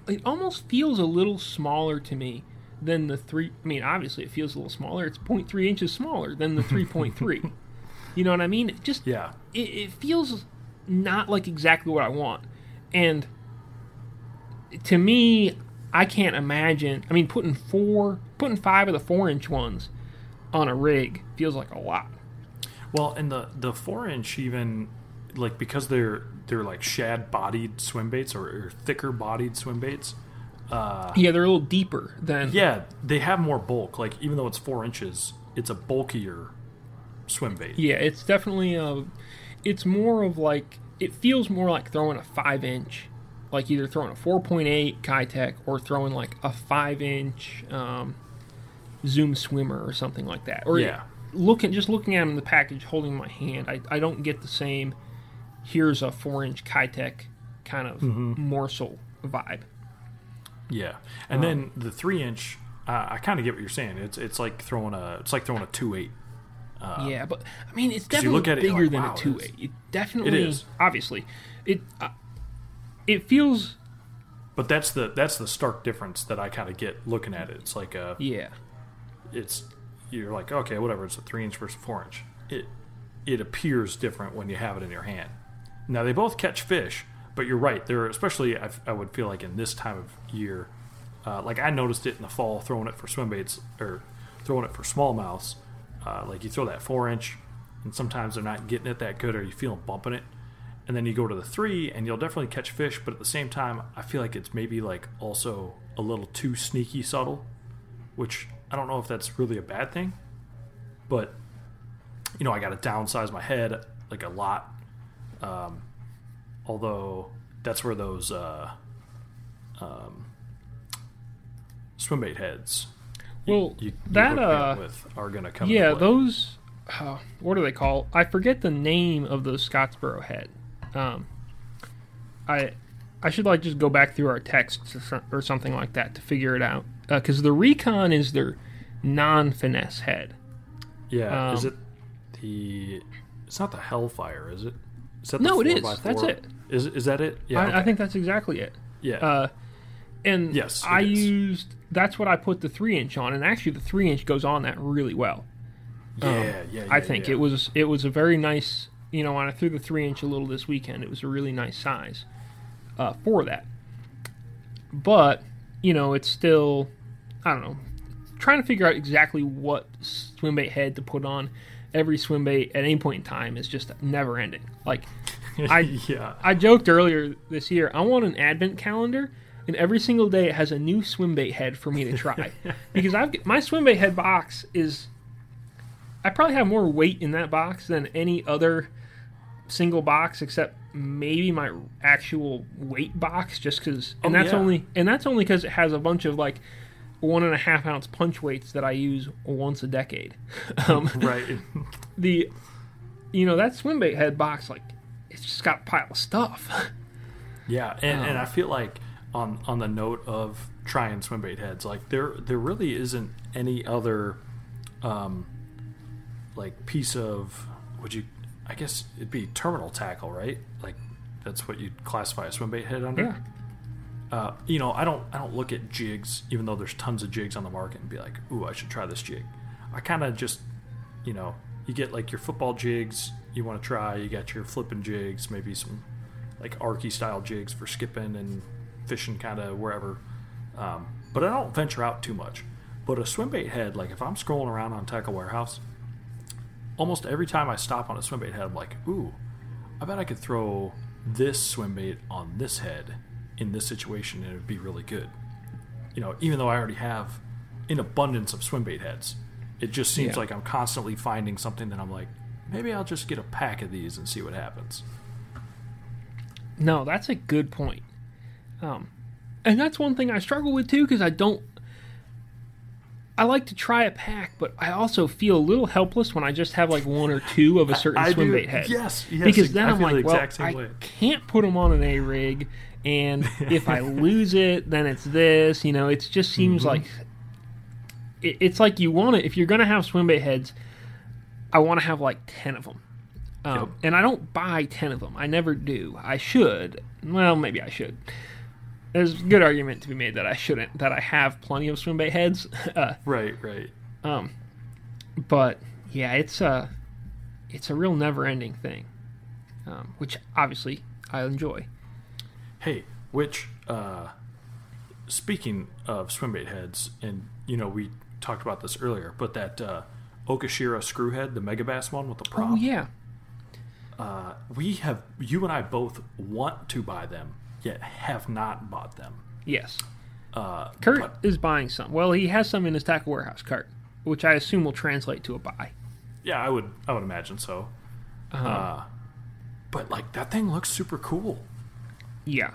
it almost feels a little smaller to me than the three. I mean, obviously it feels a little smaller. It's 0.3 inches smaller than the three point three. You know what I mean? It just yeah, it, it feels not like exactly what I want, and to me, I can't imagine. I mean, putting four, putting five of the four inch ones on a rig feels like a lot. Well, and the the four inch even like because they're they're like shad bodied swim baits or, or thicker bodied swim baits. Uh, yeah, they're a little deeper than. Yeah, they have more bulk. Like even though it's four inches, it's a bulkier swim bait. Yeah, it's definitely a. It's more of like it feels more like throwing a five inch, like either throwing a four point eight Keitech or throwing like a five inch um, Zoom swimmer or something like that. Or yeah, looking just looking at them in the package, holding my hand, I, I don't get the same. Here's a four inch Keitech kind of mm-hmm. morsel vibe. Yeah, and um, then the three inch, uh, I kind of get what you're saying. It's it's like throwing a it's like throwing a two eight. Uh, yeah, but I mean, it's definitely bigger like, than wow, a two eight. It definitely, it is. Obviously, it uh, it feels. But that's the that's the stark difference that I kind of get looking at it. It's like a yeah it's you're like okay whatever it's a three inch versus four inch it it appears different when you have it in your hand now they both catch fish but you're right they're especially I, I would feel like in this time of year uh, like I noticed it in the fall throwing it for swim baits or throwing it for smallmouths uh, like you throw that four inch and sometimes they're not getting it that good or you feel them bumping it and then you go to the three and you'll definitely catch fish but at the same time I feel like it's maybe like also a little too sneaky subtle which I don't know if that's really a bad thing, but you know, I got to downsize my head like a lot. Um, although that's where those uh, um, swim bait heads. Well, you, you, that uh, with are going to come. Yeah, those. Uh, what do they call? I forget the name of those Scottsboro head. Um, I I should like just go back through our texts or, or something like that to figure it out because uh, the Recon is their non-finesse head. Yeah, um, is it the? It's not the Hellfire, is it? Is that no, it is. That's it. Is is that it? Yeah, I, okay. I think that's exactly it. Yeah. Uh, and yes, I is. used that's what I put the three inch on, and actually the three inch goes on that really well. Yeah, um, yeah, yeah. I think yeah. it was it was a very nice. You know, when I threw the three inch a little this weekend, it was a really nice size uh, for that. But you know, it's still I don't know. Trying to figure out exactly what swim bait head to put on every swim bait at any point in time is just never ending. Like I yeah. I joked earlier this year, I want an advent calendar and every single day it has a new swim bait head for me to try. because I've my swim bait head box is I probably have more weight in that box than any other single box except maybe my actual weight box just because and Oh, that's yeah. only and that's only because it has a bunch of like one and a half ounce punch weights that i use once a decade um, right. the you know that swim bait head box like it's just got a pile of stuff Yeah, and, and Um, I feel like on on the note of trying swim bait heads, like there there really isn't any other um like piece of would you I guess it'd be terminal tackle, right? Like that's what you'd classify a swim bait head under. yeah Uh, you know, I don't I don't look at jigs, even though there's tons of jigs on the market, and be like, ooh, I should try this jig. I kind of just, you know, you get like your football jigs you want to try. You got your flipping jigs, maybe some like arky style jigs for skipping and fishing, kind of wherever. Um, but I don't venture out too much. But a swim bait head, like if I'm scrolling around on Tackle Warehouse, almost every time I stop on a swim bait head, I'm like, ooh, I bet I could throw this swim bait on this head in this situation and it would be really good. You know, even though I already have an abundance of swim bait heads, it just seems Yeah. like I'm constantly finding something that I'm like, maybe I'll just get a pack of these and see what happens. No, that's a good point. Um, and that's one thing I struggle with too because I don't. I like to try a pack, but I also feel a little helpless when I just have like one or two of a certain I swim do- bait head. yes, yes, because then I I'm feel the like, well, I way. can't put them on an A rig, and if I lose it, then it's this. You know, it just seems Mm-hmm. like it, it's like you want it. If you're gonna have swim bait heads, I want to have like ten of them. Um, Yep. And I don't buy 10 of them. I never do. I should. Well, maybe I should. There's a good argument to be made that I shouldn't, that I have plenty of swim bait heads. uh, Right, right. um, but yeah, it's a, it's a real never ending thing, um, which obviously I enjoy. Hey, which uh, speaking of swim bait heads, and you know we talked about this earlier, but that uh, Okashira screw head, the Megabass one with the prop, Oh, yeah. uh, we have you and I both want to buy them, yet have not bought them. Yes. Uh, Kurt but- is buying some. Well, he has some in his tackle warehouse cart, which I assume will translate to a buy. yeah, I would I would imagine so. Uh, but like that thing looks super cool. Yeah.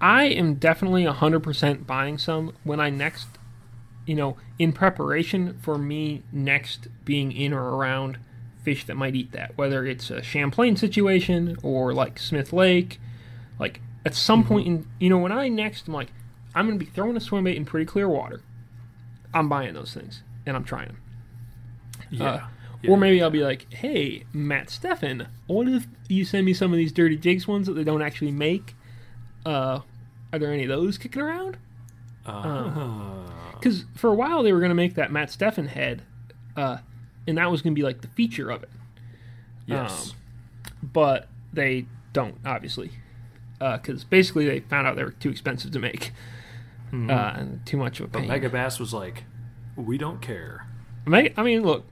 I am definitely 100% buying some when I next, you know, in preparation for me next being in or around fish that might eat that, whether it's a Champlain situation or like Smith Lake. Like, at some point in, you know, when I next, I'm like, I'm going to be throwing a swim bait in pretty clear water. I'm buying those things and I'm trying them. Yeah. Uh, Yeah. Or maybe I'll be like, hey, Matt Stefan, what if you send me some of these Dirty Jigs ones that they don't actually make? Uh, are there any of those kicking around? Uh, Because for a while they were going to make that Matt Stefan head, uh, and that was going to be like the feature of it. yes. um, But they don't, obviously. Uh, because basically they found out they were too expensive to make. Hmm. Uh, and too much of a pain. but pain. Megabass was like, we don't care. Meg- I mean, look,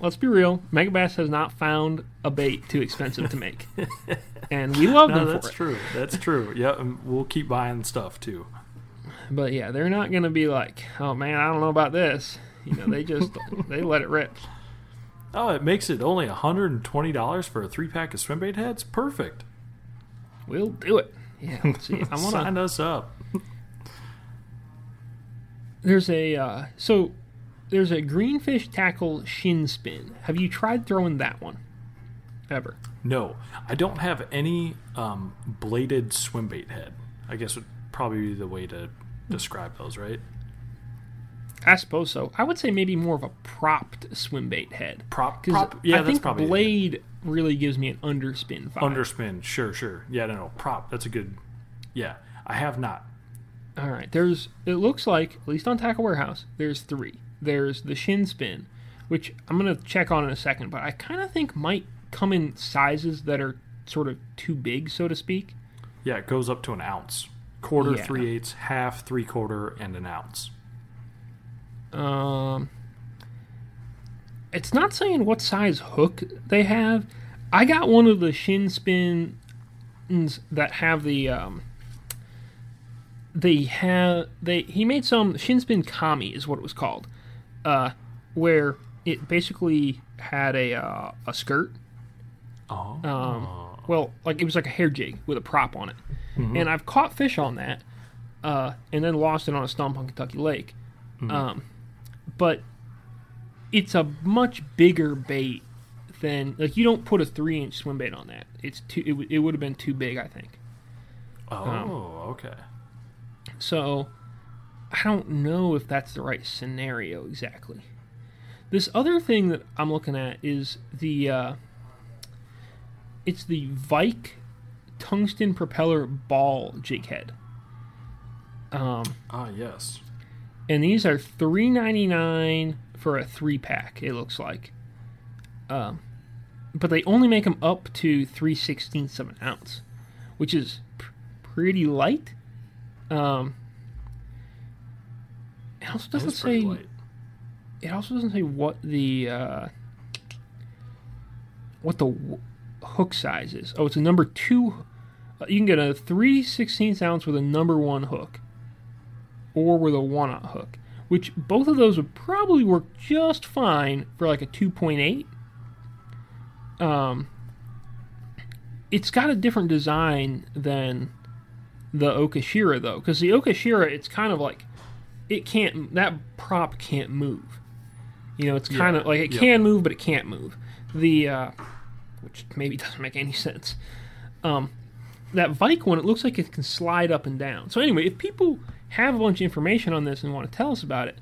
let's be real. Megabass has not found a bait too expensive to make, and we love No, them that's for it. true. That's true. Yeah, and we'll keep buying stuff too. But yeah, they're not going to be like, "Oh man, I don't know about this." You know, they just they let it rip. Oh, it makes it only $120 for a three pack of swim bait heads? Perfect. We'll do it. Yeah, let's see. I want Sign to. us up. There's a uh, so there's a greenfish tackle shin spin. Have you tried throwing that one? Ever? No, I don't have any um, bladed swim bait head. I guess would probably be the way to describe those, right? I suppose so. I would say maybe more of a propped swim bait head. Prop, prop. Yeah, I that's think probably it. blade really gives me an underspin underspin. Sure, sure. Yeah, no, no, prop. That's a good. Yeah, I have not. All right. There's. It looks like at least on Tackle Warehouse, there's three. There's the shin spin, which I'm gonna check on in a second, but I kind of think might come in sizes that are sort of too big, so to speak. Yeah, it goes up to an ounce. Quarter, Yeah. three eighths, half, three quarter, and an ounce. Um, it's not saying what size hook they have. I got one of the shin spins that have the um. They have they he made some shin spin kami is what it was called, uh, where it basically had a uh, a skirt Oh. Um, well, like it was like a hair jig with a prop on it, and I've caught fish on that, uh, and then lost it on a stump on Kentucky Lake. Um, but it's a much bigger bait than like you don't put a three inch swim bait on that. It's too. It, w- it would have been too big, I think. oh, okay. So I don't know if that's the right scenario exactly. This other thing that I'm looking at is the uh, it's the Vike tungsten propeller ball jig head. Um, Ah, yes. and these are three ninety nine for a three pack. It looks like, um, but they only make them up to three sixteenths of an ounce, which is pr- pretty light. Um, it also doesn't say. light. It also doesn't say what the uh, what the w- hook size is. Oh, it's a number two. uh, You can get a three sixteenths ounce with a number one hook or with a one aught hook, which both of those would probably work just fine for like a 2.8. Um, it's got a different design than the Okashira though, because the Okashira it's kind of like it can't that prop can't move. You know, it's kind Yeah, of like it yep. can move, but it can't move. The uh, which maybe doesn't make any sense. Um, that Vike one, it looks like it can slide up and down. So anyway, if people have a bunch of information on this and want to tell us about it,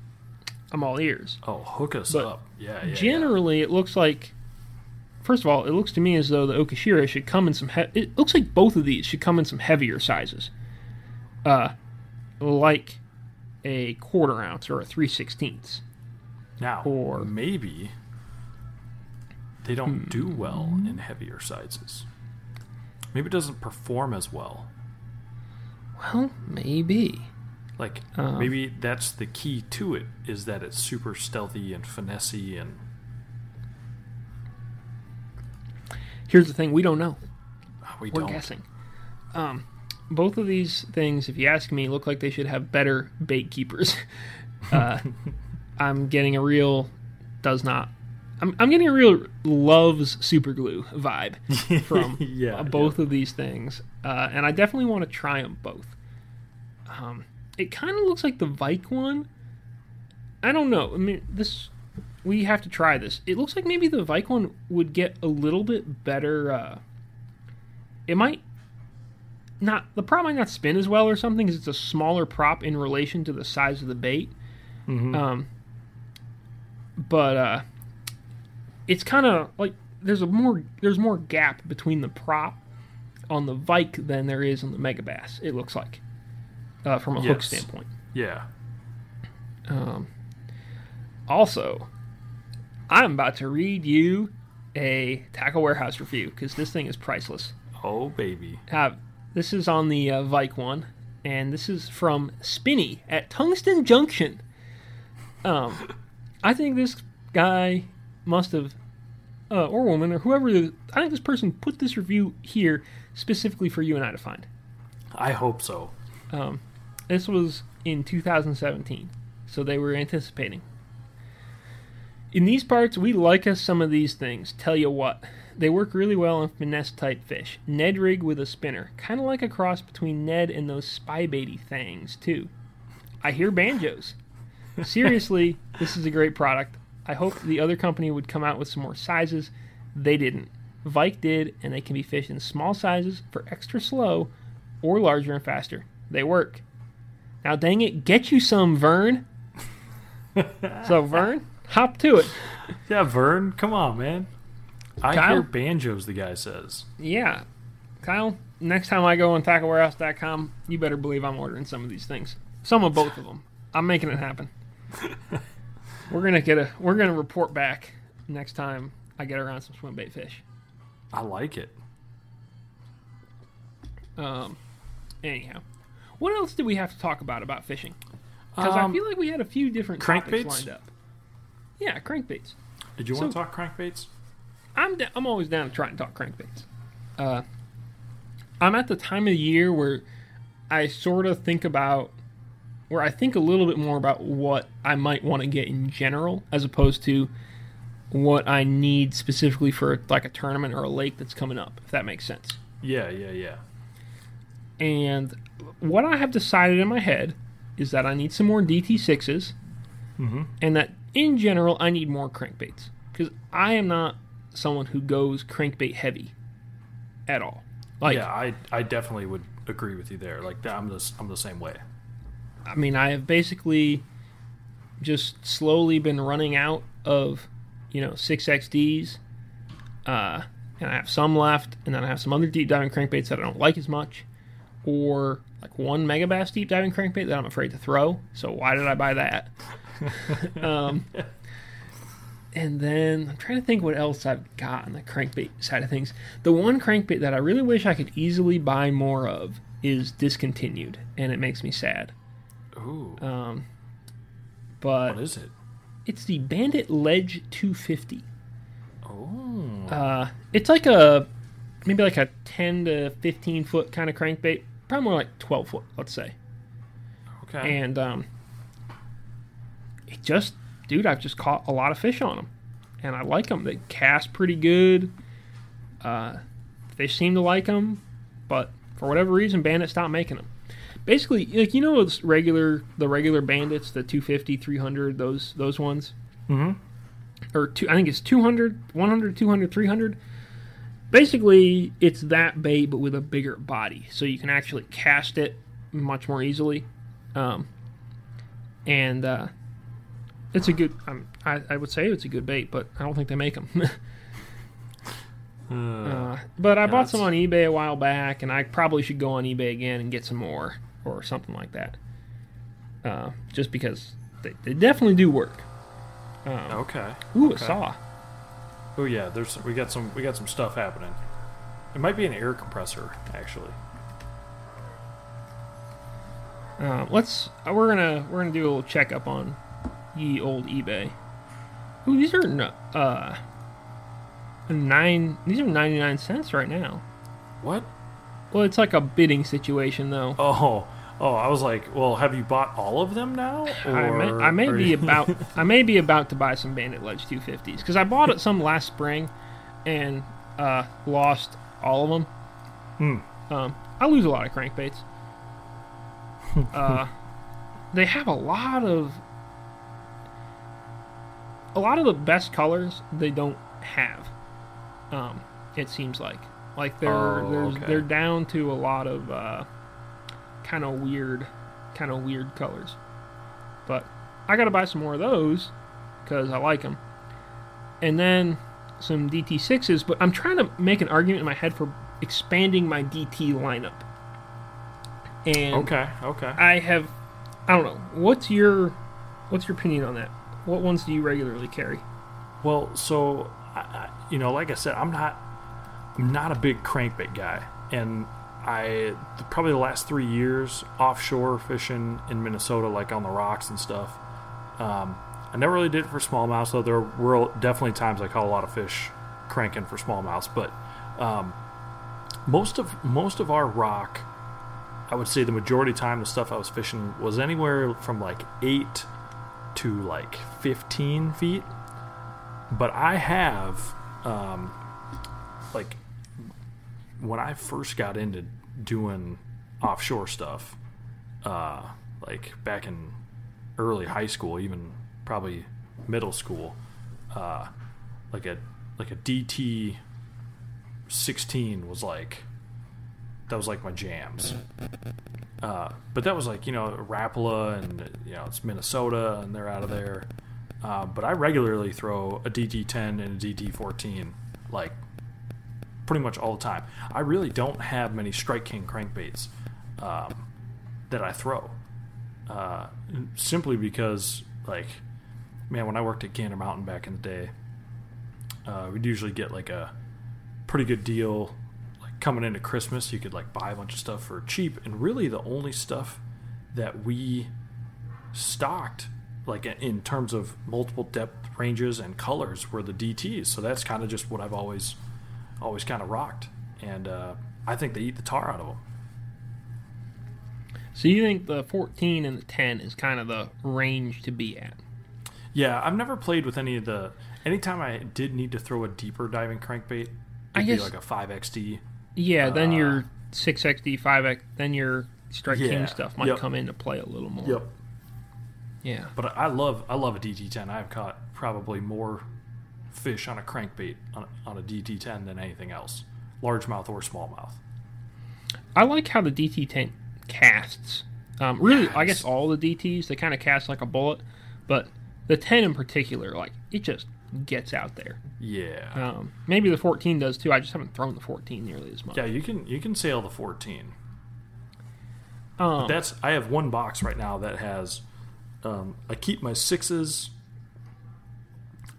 I'm all ears. Oh, hook us But up. Yeah, yeah. Generally, it looks like. First of all, it looks to me as though the Okashira should come in some. He- it looks like both of these should come in some heavier sizes, uh, like a quarter ounce or a three sixteenths. Now, or- maybe they don't Hmm. do well in heavier sizes. Maybe it doesn't perform as well. Well, maybe. Like Uh. maybe that's the key to it is that it's super stealthy and finessey and Here's the thing: we don't know. ah, we We're don't. guessing. Um, both of these things, if you ask me, look like they should have better bait keepers. uh, I'm getting a real does not. I'm, I'm getting a real loves super glue vibe from Yeah, both of these things, uh, and I definitely want to try them both. Um, it kind of looks like the Vike one. I don't know. I mean, this we have to try this. It looks like maybe the Vike one would get a little bit better. Uh, it might not. The prop might not spin as well or something because it's a smaller prop in relation to the size of the bait. Mhm. Um, but uh, it's kind of like there's a more there's more gap between the prop on the Vike than there is on the Mega Bass. It looks like uh, from a hook standpoint. Yeah. Um, also, I'm about to read you a tackle warehouse review because this thing is priceless. Oh baby. Uh, this is on the uh, Vike one, and this is from Spinny at Tungsten Junction. Um, I think this guy must have, uh, or woman, or whoever. the- I think this person put this review here specifically for you and I to find. I hope so. Um, this was in 2017, so they were anticipating. In these parts, we like us some of these things. Tell you what, they work really well on finesse type fish. Ned rig with a spinner, kind of like a cross between Ned and those spy baity things too. I hear banjos. Seriously, this is a great product. I hope the other company would come out with some more sizes. They didn't. Vike did, and they can be fished in small sizes for extra slow or larger and faster. They work. Now, dang it, get you some, Vern. so, Vern, hop to it. Yeah, Vern, come on, man. I Kyle? hear banjos, the guy says. Yeah. Kyle, next time I go on tacklewarehouse.com, you better believe I'm ordering some of these things. Some of both of them. I'm making it happen. we're gonna get a we're gonna report back next time I get around some swim bait fish. I like it. Um anyhow. What else do we have to talk about about fishing? Because Um, I feel like we had a few different crankbaits? lined up. Yeah, crankbaits. Did you want to talk crankbaits? I'm da- I'm always down to try and talk crankbaits. Uh, I'm at the time of the year where I sort of think about, where I think a little bit more about what I might want to get in general, as opposed to what I need specifically for like a tournament or a lake that's coming up, if that makes sense. Yeah, yeah, yeah. And what I have decided in my head is that I need some more DT6s Mm-hmm. and that in general I need more crankbaits because I am not someone who goes crankbait heavy at all. Like, yeah, I I definitely would agree with you there. Like I'm the I'm the same way. I mean, I have basically just slowly been running out of, you know, 6XDs. Uh, and I have some left, and then I have some other deep diving crankbaits that I don't like as much. Or like one Megabass deep diving crankbait that I'm afraid to throw. So why did I buy that? um, and then I'm trying to think what else I've got on the crankbait side of things. The one crankbait that I really wish I could easily buy more of is discontinued, and it makes me sad. Ooh, Um, but what is it? it's the Bandit Ledge 250. Oh, Uh, it's like a maybe like a 10 to 15 foot kind of crankbait, probably more like 12 foot, let's say. okay. And um, it just, dude, I've just caught a lot of fish on them, and I like them. They cast pretty good. Uh, they seem to like them, but for whatever reason, Bandit stopped making them. Basically, like you know, those regular the regular bandits, the 250, 300, those those ones. mm-hmm. or two, I think it's 200, 100, 200, 300. Basically, it's that bait but with a bigger body, so you can actually cast it much more easily. Um, and uh, it's a good. Um, I, I would say it's a good bait, but I don't think they make them. Uh, uh, but I Yeah, bought that's- some on eBay a while back, and I probably should go on eBay again and get some more or something like that. Uh, just because they, they definitely do work. Um, okay. Ooh, a saw. Oh yeah, there's we got some we got some stuff happening. It might be an air compressor actually. Uh, let's. Uh, we're gonna we're gonna do a little checkup on ye old eBay. Ooh, these are uh nine. These are ninety nine cents right now. What? Well, it's like a bidding situation though. Oh, oh, I was like, well, have you bought all of them now? Or I may, I may be about I may be about to buy some Bandit Ledge 250s because I bought it some last spring and uh, lost all of them. Hmm. Um, I lose a lot of crankbaits. uh, they have a lot of a lot of the best colors they don't have. Um, it seems like like they're Oh, there's, okay. they're down to a lot of uh, kind of weird kind of weird colors. But I got to buy some more of those because I like them. And then some DT6s, but I'm trying to make an argument in my head for expanding my DT lineup. And Okay, okay. I have I don't know. What's your what's your opinion on that? What ones do you regularly carry? Well, so I, I, you know, like I said, I'm not I'm not a big crankbait guy, and I probably the last three years offshore fishing in Minnesota, like on the rocks and stuff. Um, I never really did it for smallmouth, though there were definitely times I caught a lot of fish cranking for smallmouths. But um, most of most of our rock, I would say the majority of time the stuff I was fishing was anywhere from like eight to like 15 feet but I have, um, like, when I first got into doing offshore stuff, uh, like back in early high school, even probably middle school, uh, like a like a DT sixteen was like that was like my jams. Uh, but that was like you know Rapala and you know it's Minnesota and they're out of there. Uh, but I regularly throw a DT10 and a DT14 like pretty much all the time. I really don't have many Strike King crankbaits um, that I throw. Uh, simply because like man, when I worked at Gander Mountain back in the day, uh, we'd usually get like a pretty good deal like coming into Christmas. You could like buy a bunch of stuff for cheap, and really the only stuff that we stocked like in terms of multiple depth ranges and colors were the DTs. So that's kind of just what I've always always kind of rocked, and uh, I think they eat the tar out of them. So you think the 14 and the 10 is kind of the range to be at? Yeah, I've never played with any of the. Anytime I did need to throw a deeper diving crankbait, it'd I be like a five XD. Yeah, then Uh, your six XD, five X, then your Strike King stuff might yep. come into play a little more. Yep. Yeah. But I love I love a DT10. I've caught probably more fish on a crankbait on, on a DT10 than anything else, largemouth or smallmouth. I like how the DT10 casts. Um, really, I guess all the DTs they kind of cast like a bullet, but the 10 in particular, like it just gets out there. Yeah. Um, maybe the 14 does too. I just haven't thrown the 14 nearly as much. Yeah, you can you can sail the 14. Um, That's I have one box right now that has um, I keep my sixes.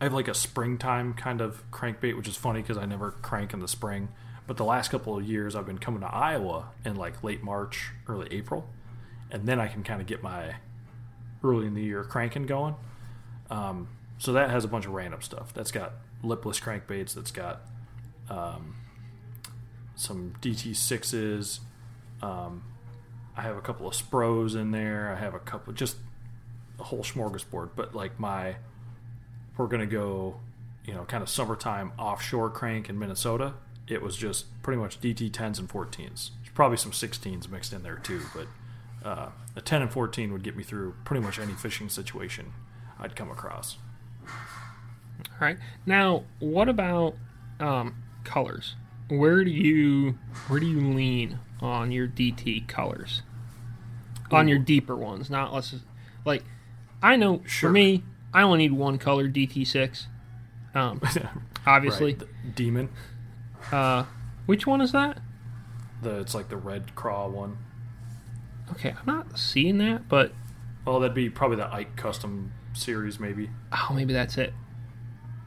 I have like a springtime kind of crankbait, which is funny because I never crank in the spring. But the last couple of years, I've been coming to Iowa in like late March, early April, and then I can kind of get my early in the year cranking going. Um, so that has a bunch of random stuff. That's got lipless crankbaits. That's got um, some DT sixes. Um, I have a couple of spros in there. I have a couple, just a whole smorgasbord. But like my, we're gonna go, you know, kind of summertime offshore crank in Minnesota. It was just pretty much DT tens and fourteens. There's probably some sixteens mixed in there too, but uh, a ten and fourteen would get me through pretty much any fishing situation I'd come across. all right. Now, what about um, colors? Where do you where do you lean on your DT colors? On your deeper ones, not less like I know Sure. for me, I only need one color DT6. Um, obviously, Right, demon. uh, which one is that? The it's like the red craw one. Okay, I'm not seeing that, but Oh, that'd be probably the Ike custom series, maybe. oh, maybe that's it.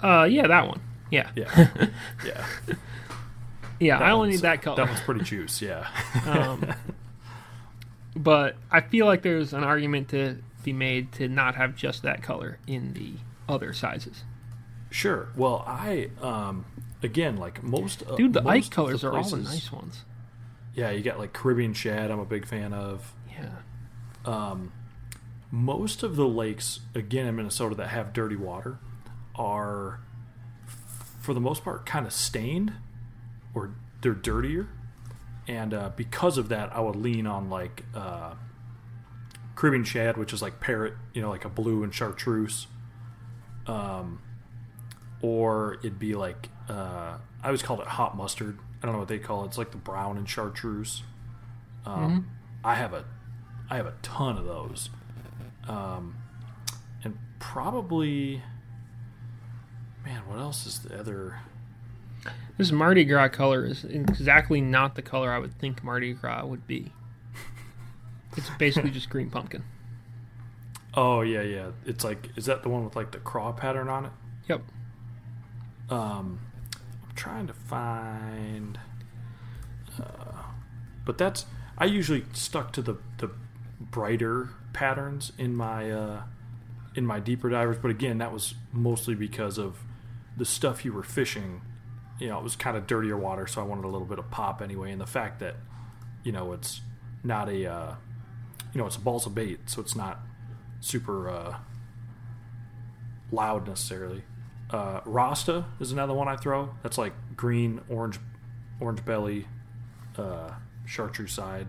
Uh, yeah, that one. Yeah, Yeah, yeah. yeah. I only need that color. That one's pretty juice. Yeah. um, but I feel like there's an argument to be made to not have just that color in the other sizes. Sure. Well, I um again like most uh, Dude, the most Ike colors are all the nice ones. Yeah, you got like Caribbean shad. I'm a big fan of. Yeah. Um, most of the lakes again in Minnesota that have dirty water are, for the most part, kind of stained, or they're dirtier, and uh, because of that, I would lean on like uh, Caribbean shad, which is like parrot, you know, like a blue and chartreuse. Um, or it'd be like uh, I always called it hot mustard. I don't know what they call it. It's like the brown and chartreuse. Um, I have a I have a ton of those, um, and probably man, what else is the other? This Mardi Gras color is exactly not the color I would think Mardi Gras would be. It's basically just green pumpkin. Oh yeah, yeah. It's like is that the one with like the craw pattern on it? Yep. Um, I'm trying to find, uh, but that's I usually stuck to the the brighter patterns in my uh, in my deeper divers. But again, that was mostly because of the stuff you were fishing. You know, it was kind of dirtier water, so I wanted a little bit of pop anyway. And the fact that you know it's not a uh, you know it's a of bait, so it's not super uh, loud necessarily. Uh, Rasta is another one I throw. That's like green, orange, orange belly, uh, chartreuse side,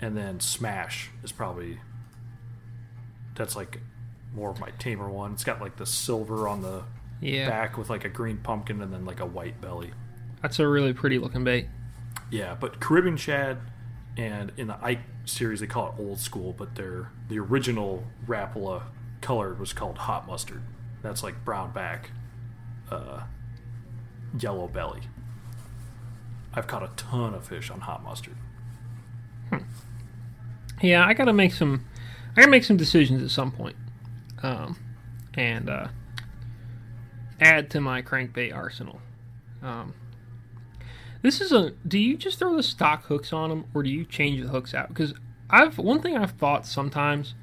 and then Smash is probably that's like more of my tamer one. It's got like the silver on the Yeah. back with like a green pumpkin and then like a white belly. That's a really pretty looking bait. Yeah, but Caribbean shad and in the Ike series they call it old school, but their the original Rapala color was called hot mustard. That's like brown back, uh, yellow belly. I've caught a ton of fish on hot mustard. Yeah, I gotta make some. I gotta make some decisions at some point, um, and uh, add to my crankbait arsenal. Um, this is a. Do you just throw the stock hooks on them, or do you change the hooks out? Because I've one thing I've thought sometimes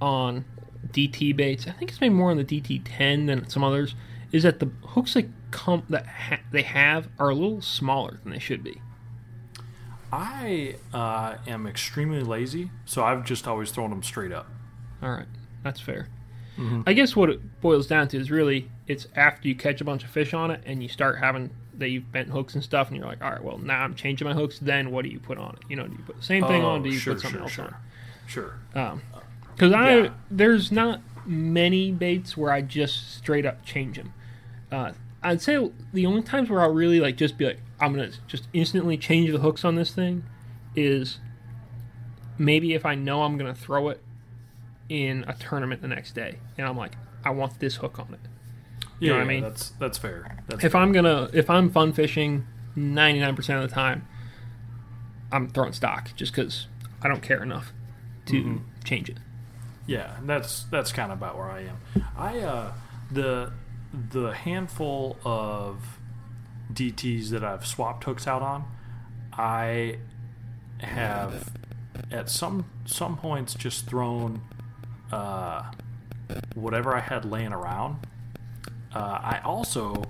on DT baits. I think it's maybe more on the DT ten than some others. Is that the hooks that come that ha- they have are a little smaller than they should be. I uh, am extremely lazy, so I've just always thrown them straight up. All right, that's fair. I guess what it boils down to is really it's after you catch a bunch of fish on it and you start having that you've bent hooks and stuff, and you're like, all right, well now I'm changing my hooks. Then what do you put on it? You know, do you put the same thing on? Do you sure, put something sure, else sure. on? Sure. Because I Yeah. there's not many baits where I just straight up change them. Uh, I'd say the only times where I'll really like just be like I'm gonna just instantly change the hooks on this thing is maybe if I know I'm gonna throw it in a tournament the next day and I'm like I want this hook on it. Yeah, know what I mean? That's that's fair. That's If I'm gonna if I'm fun fishing 99% of the time, I'm throwing stock just because I don't care enough to change it. Yeah, that's that's kind of about where I am. I uh, the the handful of DTs that I've swapped hooks out on, I have at some some points just thrown uh, whatever I had laying around. Uh, I also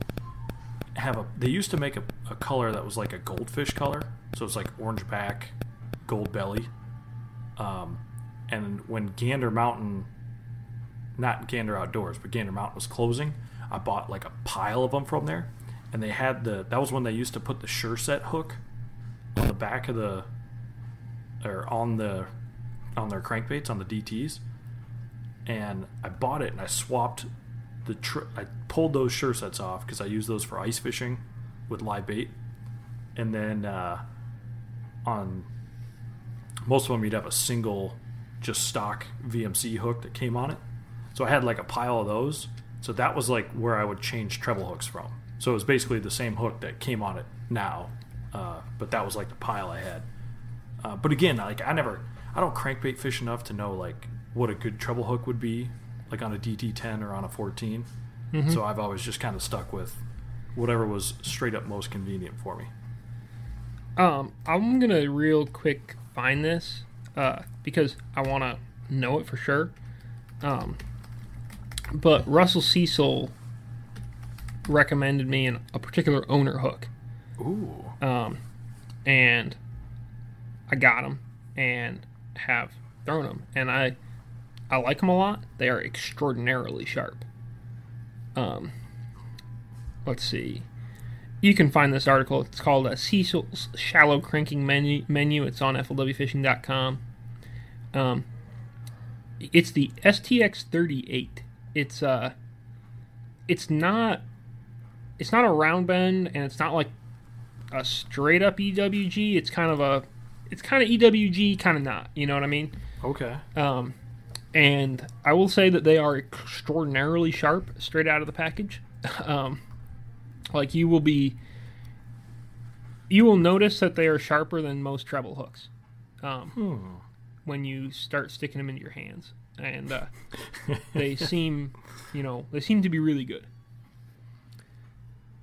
have a. They used to make a, a color that was like a goldfish color, so it's like orange back, gold belly. Um, and when Gander Mountain, not Gander Outdoors, but Gander Mountain was closing, I bought like a pile of them from there, and they had the. That was when they used to put the Sure Set hook on the back of the, or on the, on their crankbaits on the DTs, and I bought it and I swapped the. Tr- I pulled those Sure Sets off because I use those for ice fishing with live bait, and then uh, on most of them you'd have a single just stock VMC hook that came on it. So I had like a pile of those. So that was like where I would change treble hooks from. So it was basically the same hook that came on it now, uh, but that was like the pile I had. Uh, but again, like I never, I don't crankbait fish enough to know like what a good treble hook would be, like on a DT10 or on a 14. So I've always just kind of stuck with whatever was straight up most convenient for me. Um, I'm gonna real quick find this uh, because I want to know it for sure. Um, but Russell Cecil recommended me an, a particular owner hook, Ooh. um, and I got them and have thrown them, and I I like them a lot. They are extraordinarily sharp. Um, let's see. You can find this article. It's called uh, Cecil's Shallow Cranking Menu. menu. It's on FLWFishing.com. Um, it's the STX38. It's uh, it's not, it's not a round bend, and it's not like a straight up EWG. It's kind of a, it's kind of EWG, kind of not. You know what I mean? Okay. Um, and I will say that they are extraordinarily sharp straight out of the package. Um, like you will be, you will notice that they are sharper than most treble hooks. Um, Hmm. when you start sticking them into your hands, and uh, they seem, you know, they seem to be really good.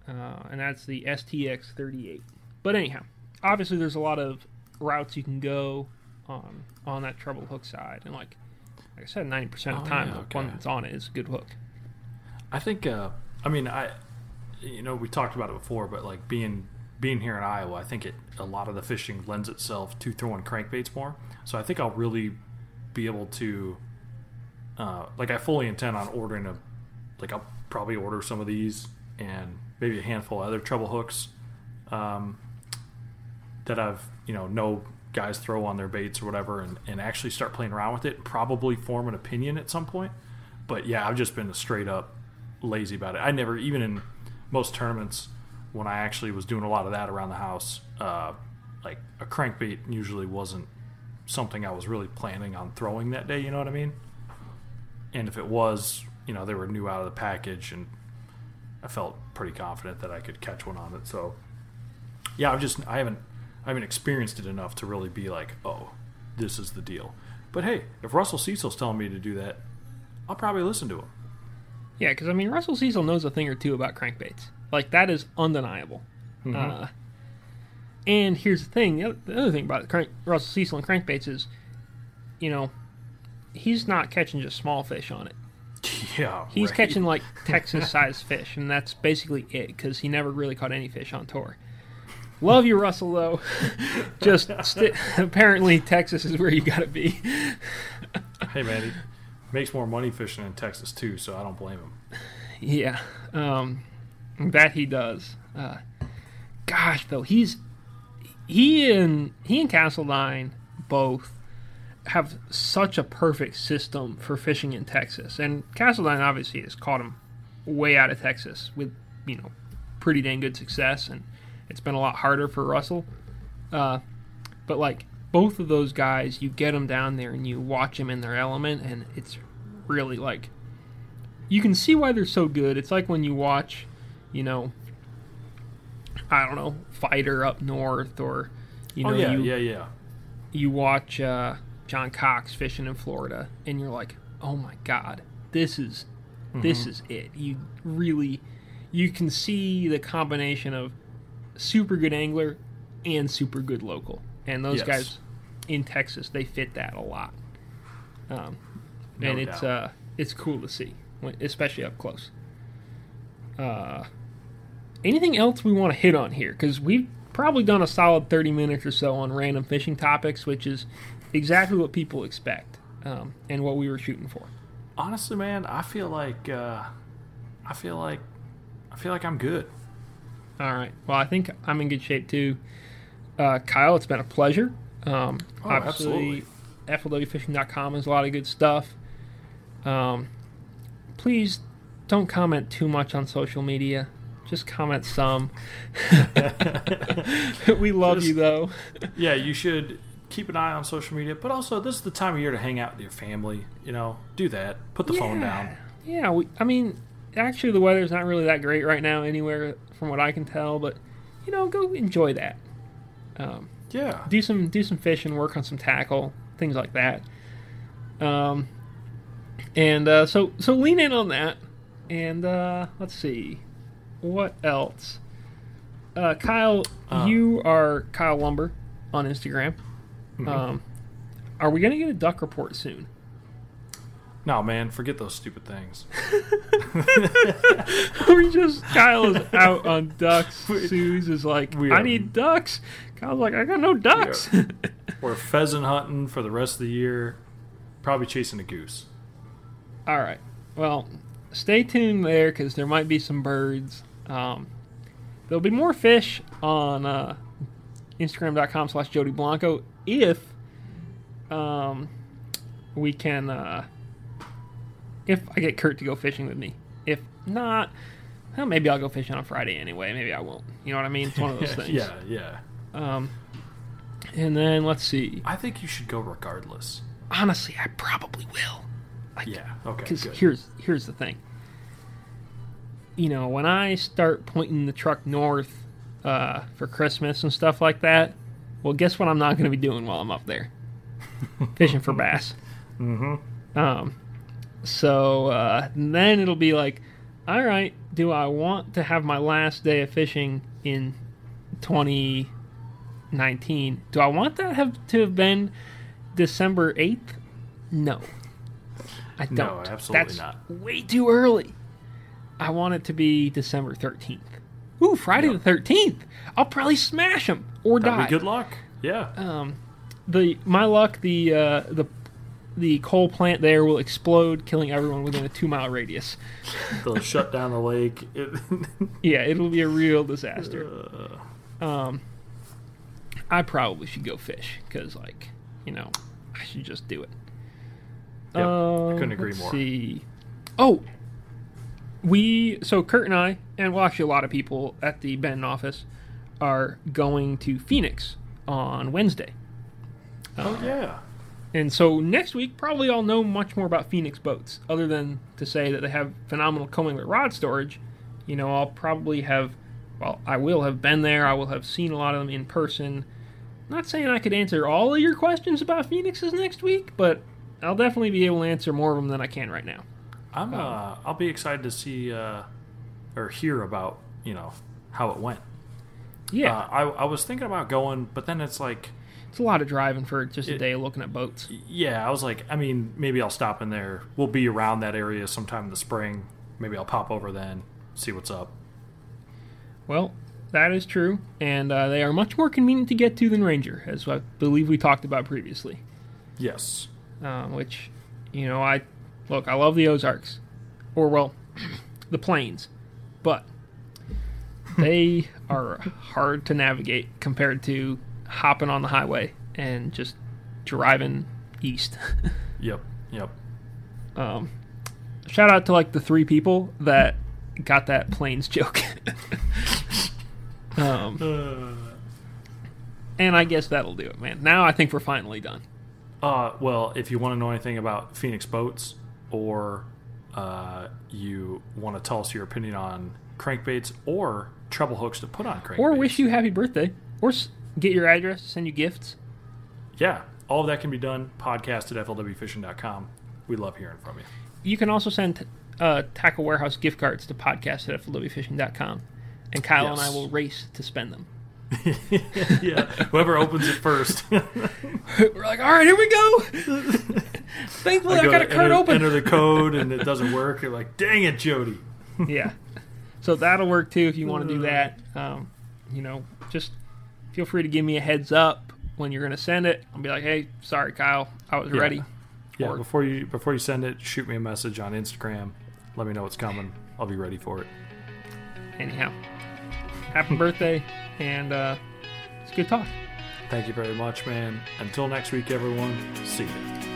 Uh, and that's the STX 38. But anyhow, obviously there's a lot of routes you can go on on that treble hook side, and like like I said, 90% of the Oh, time yeah, the one that's on it is a good hook. I think. Uh, I mean, I. You know, we talked about it before, but like being being here in Iowa, I think it a lot of the fishing lends itself to throwing crankbaits more. So I think I'll really be able to. Uh, like I fully intend on ordering a. Like I'll probably order some of these and maybe a handful of other treble hooks. Um, that I've you know know guys throw on their baits or whatever, and, and actually start playing around with it. and Probably form an opinion at some point. But yeah, I've just been straight up lazy about it. I never even in most tournaments when I actually was doing a lot of that around the house, uh, like a crankbait usually wasn't something I was really planning on throwing that day. You know what I mean? And if it was, you know, they were new out of the package, and I felt pretty confident that I could catch one on it. So yeah, I've just I haven't I haven't experienced it enough to really be like, oh, this is the deal. But hey, if Russell Cecil's telling me to do that, I'll probably listen to him. Yeah, because I mean Russell Cecil knows a thing or two about crankbaits. Like that is undeniable. Uh, and here's the thing: the other, the other thing about crank, Russell Cecil and crankbaits is, you know, he's not catching just small fish on it. Yeah, He's right. catching like Texas-sized fish, and that's basically it because he never really caught any fish on tour. Love you, Russell. Though, just sti apparently Texas is where you got to be. Hey, man, he, Makes more money fishing in Texas too, so I don't blame him. Yeah, um, that he does. Uh, gosh, though he's he and he and Castledine both have such a perfect system for fishing in Texas, and Castledine obviously has caught him way out of Texas with you know pretty dang good success, and it's been a lot harder for Russell. Uh, but like both of those guys, you get them down there and you watch them in their element, and it's really like you can see why they're so good. It's like when you watch, you know, I don't know, Feider up north, or you know, oh yeah, you yeah, yeah. you watch uh, John Cox fishing in Florida, and you're like, oh my god, this is this Mm-hmm. is it. You really you can see the combination of super good angler and super good local, and those Yes. guys in Texas they fit that a lot. Um, No and it's doubt. uh it's cool to see, especially up close. Uh, anything else we want to hit on here? Because we've probably done a solid thirty minutes or so on random fishing topics, which is exactly what people expect um, and what we were shooting for. Honestly, man, I feel like uh, I feel like I feel like I'm good. All right. Well, I think I'm in good shape too. Uh, Kyle, it's been a pleasure. Um, Oh, obviously, FLWfishing.com has a lot of good stuff. Um, please don't comment too much on social media. Just comment some. we love Just- you though. Yeah, you should keep an eye on social media, but also this is the time of year to hang out with your family. You know, do that. Put the phone down. Yeah, we, I mean, actually, the weather's not really that great right now anywhere, from what I can tell. But you know, go enjoy that. Um, Yeah. do some do some fishing, work on some tackle, things like that. Um, and uh, so so lean in on that. And uh, let's see, what else? Uh, Kyle, Uh. you are Kyle Lumber on Instagram. Mhm. Um, are we gonna get a duck report soon? No, man, forget those stupid things. we just Kyle is out on ducks. Suze is like, we I are- need ducks. Kyle's like, I got no ducks. We're pheasant hunting for the rest of the year. Probably chasing a goose. All right. Well, stay tuned there because there might be some birds. Um, there'll be more fish on uh, Instagram.com slash Jody Blanco if um, we can. Uh, if I get Kurt to go fishing with me. If not, well, maybe I'll go fishing on Friday anyway. Maybe I won't. You know what I mean? It's one of those things. yeah, yeah. Um, and then let's see. I think you should go regardless. Honestly, I probably will. Like, Yeah. Okay. Because here's here's the thing. You know, when I start pointing the truck north uh, for Christmas and stuff like that, well, guess what? I'm not going to be doing while I'm up there, fishing for bass. Mm-hmm. Um, so uh, then it'll be like, all right, do I want to have my last day of fishing in 2019? Do I want that have to have been December 8th? No. I don't. No, absolutely That's not. way too early. I want it to be December 13th. Ooh, Friday Yep. the 13th. I'll probably smash them or That'd die be good luck. Yeah. um, the my luck the uh, the the coal plant there will explode, killing everyone within a two mile radius. They'll shut down the lake. It, Yeah, it'll be a real disaster. uh, Um, I probably should go fish because, like, you know, I should just do it. Yep, I Um, couldn't agree let's more. See, oh, we so Kurt and I, and well, actually a lot of people at the Benton office are going to Phoenix on Wednesday. oh yeah. And so next week, probably I'll know much more about Phoenix boats, other than to say that they have phenomenal Comingler rod storage. You know, I'll probably have, well, I will have been there. I will have seen a lot of them in person. Not saying I could answer all of your questions about Phoenixes next week, but I'll definitely be able to answer more of them than I can right now. I'm. Uh, I'll be excited to see uh, or hear about you know how it went. Yeah, Uh, I I was thinking about going, but then it's like, it's a lot of driving for just a it- day looking at boats. yeah, I was like, I mean, maybe I'll stop in there. We'll be around that area sometime in the spring. Maybe I'll pop over then, see what's up. Well, that is true, and uh, they are much more convenient to get to than Ranger, as I believe we talked about previously. Yes. um, which you know I look, I love the Ozarks, or well, the plains, but they are hard to navigate compared to hopping on the highway and just driving east. Yep. Yep. um, shout out to like the three people that got that planes joke. um, Uh, and I guess that'll do it, man. Now I think we're finally done. Uh, well, if you want to know anything about Phoenix boats, or uh, you want to tell us your opinion on crankbaits or treble hooks to put on crankbaits, Or wish you happy birthday, or get your address, send you gifts. yeah, all of that can be done. Podcast at flwfishing.com. We love hearing from you. You can also send uh, Tackle Warehouse gift cards to podcast at flwfishing.com. And Kyle and I will race to spend them. yeah, whoever opens it first. We're like, all right, here we go. Thankfully, I, go got a card enter, open. Enter the code and it doesn't work. You're like, dang it, Jody. yeah. So that'll work too if you want to do that. Um, you know, just feel free to give me a heads up when you're going to send it. I'll be like, hey, sorry, Kyle, I was Yeah. ready. Yeah, Or- before you before you send it, shoot me a message on Instagram. Let me know what's coming. I'll be ready for it. Anyhow, happy birthday, and uh, it's good talk. Thank you very much, man. Until next week, everyone. See you.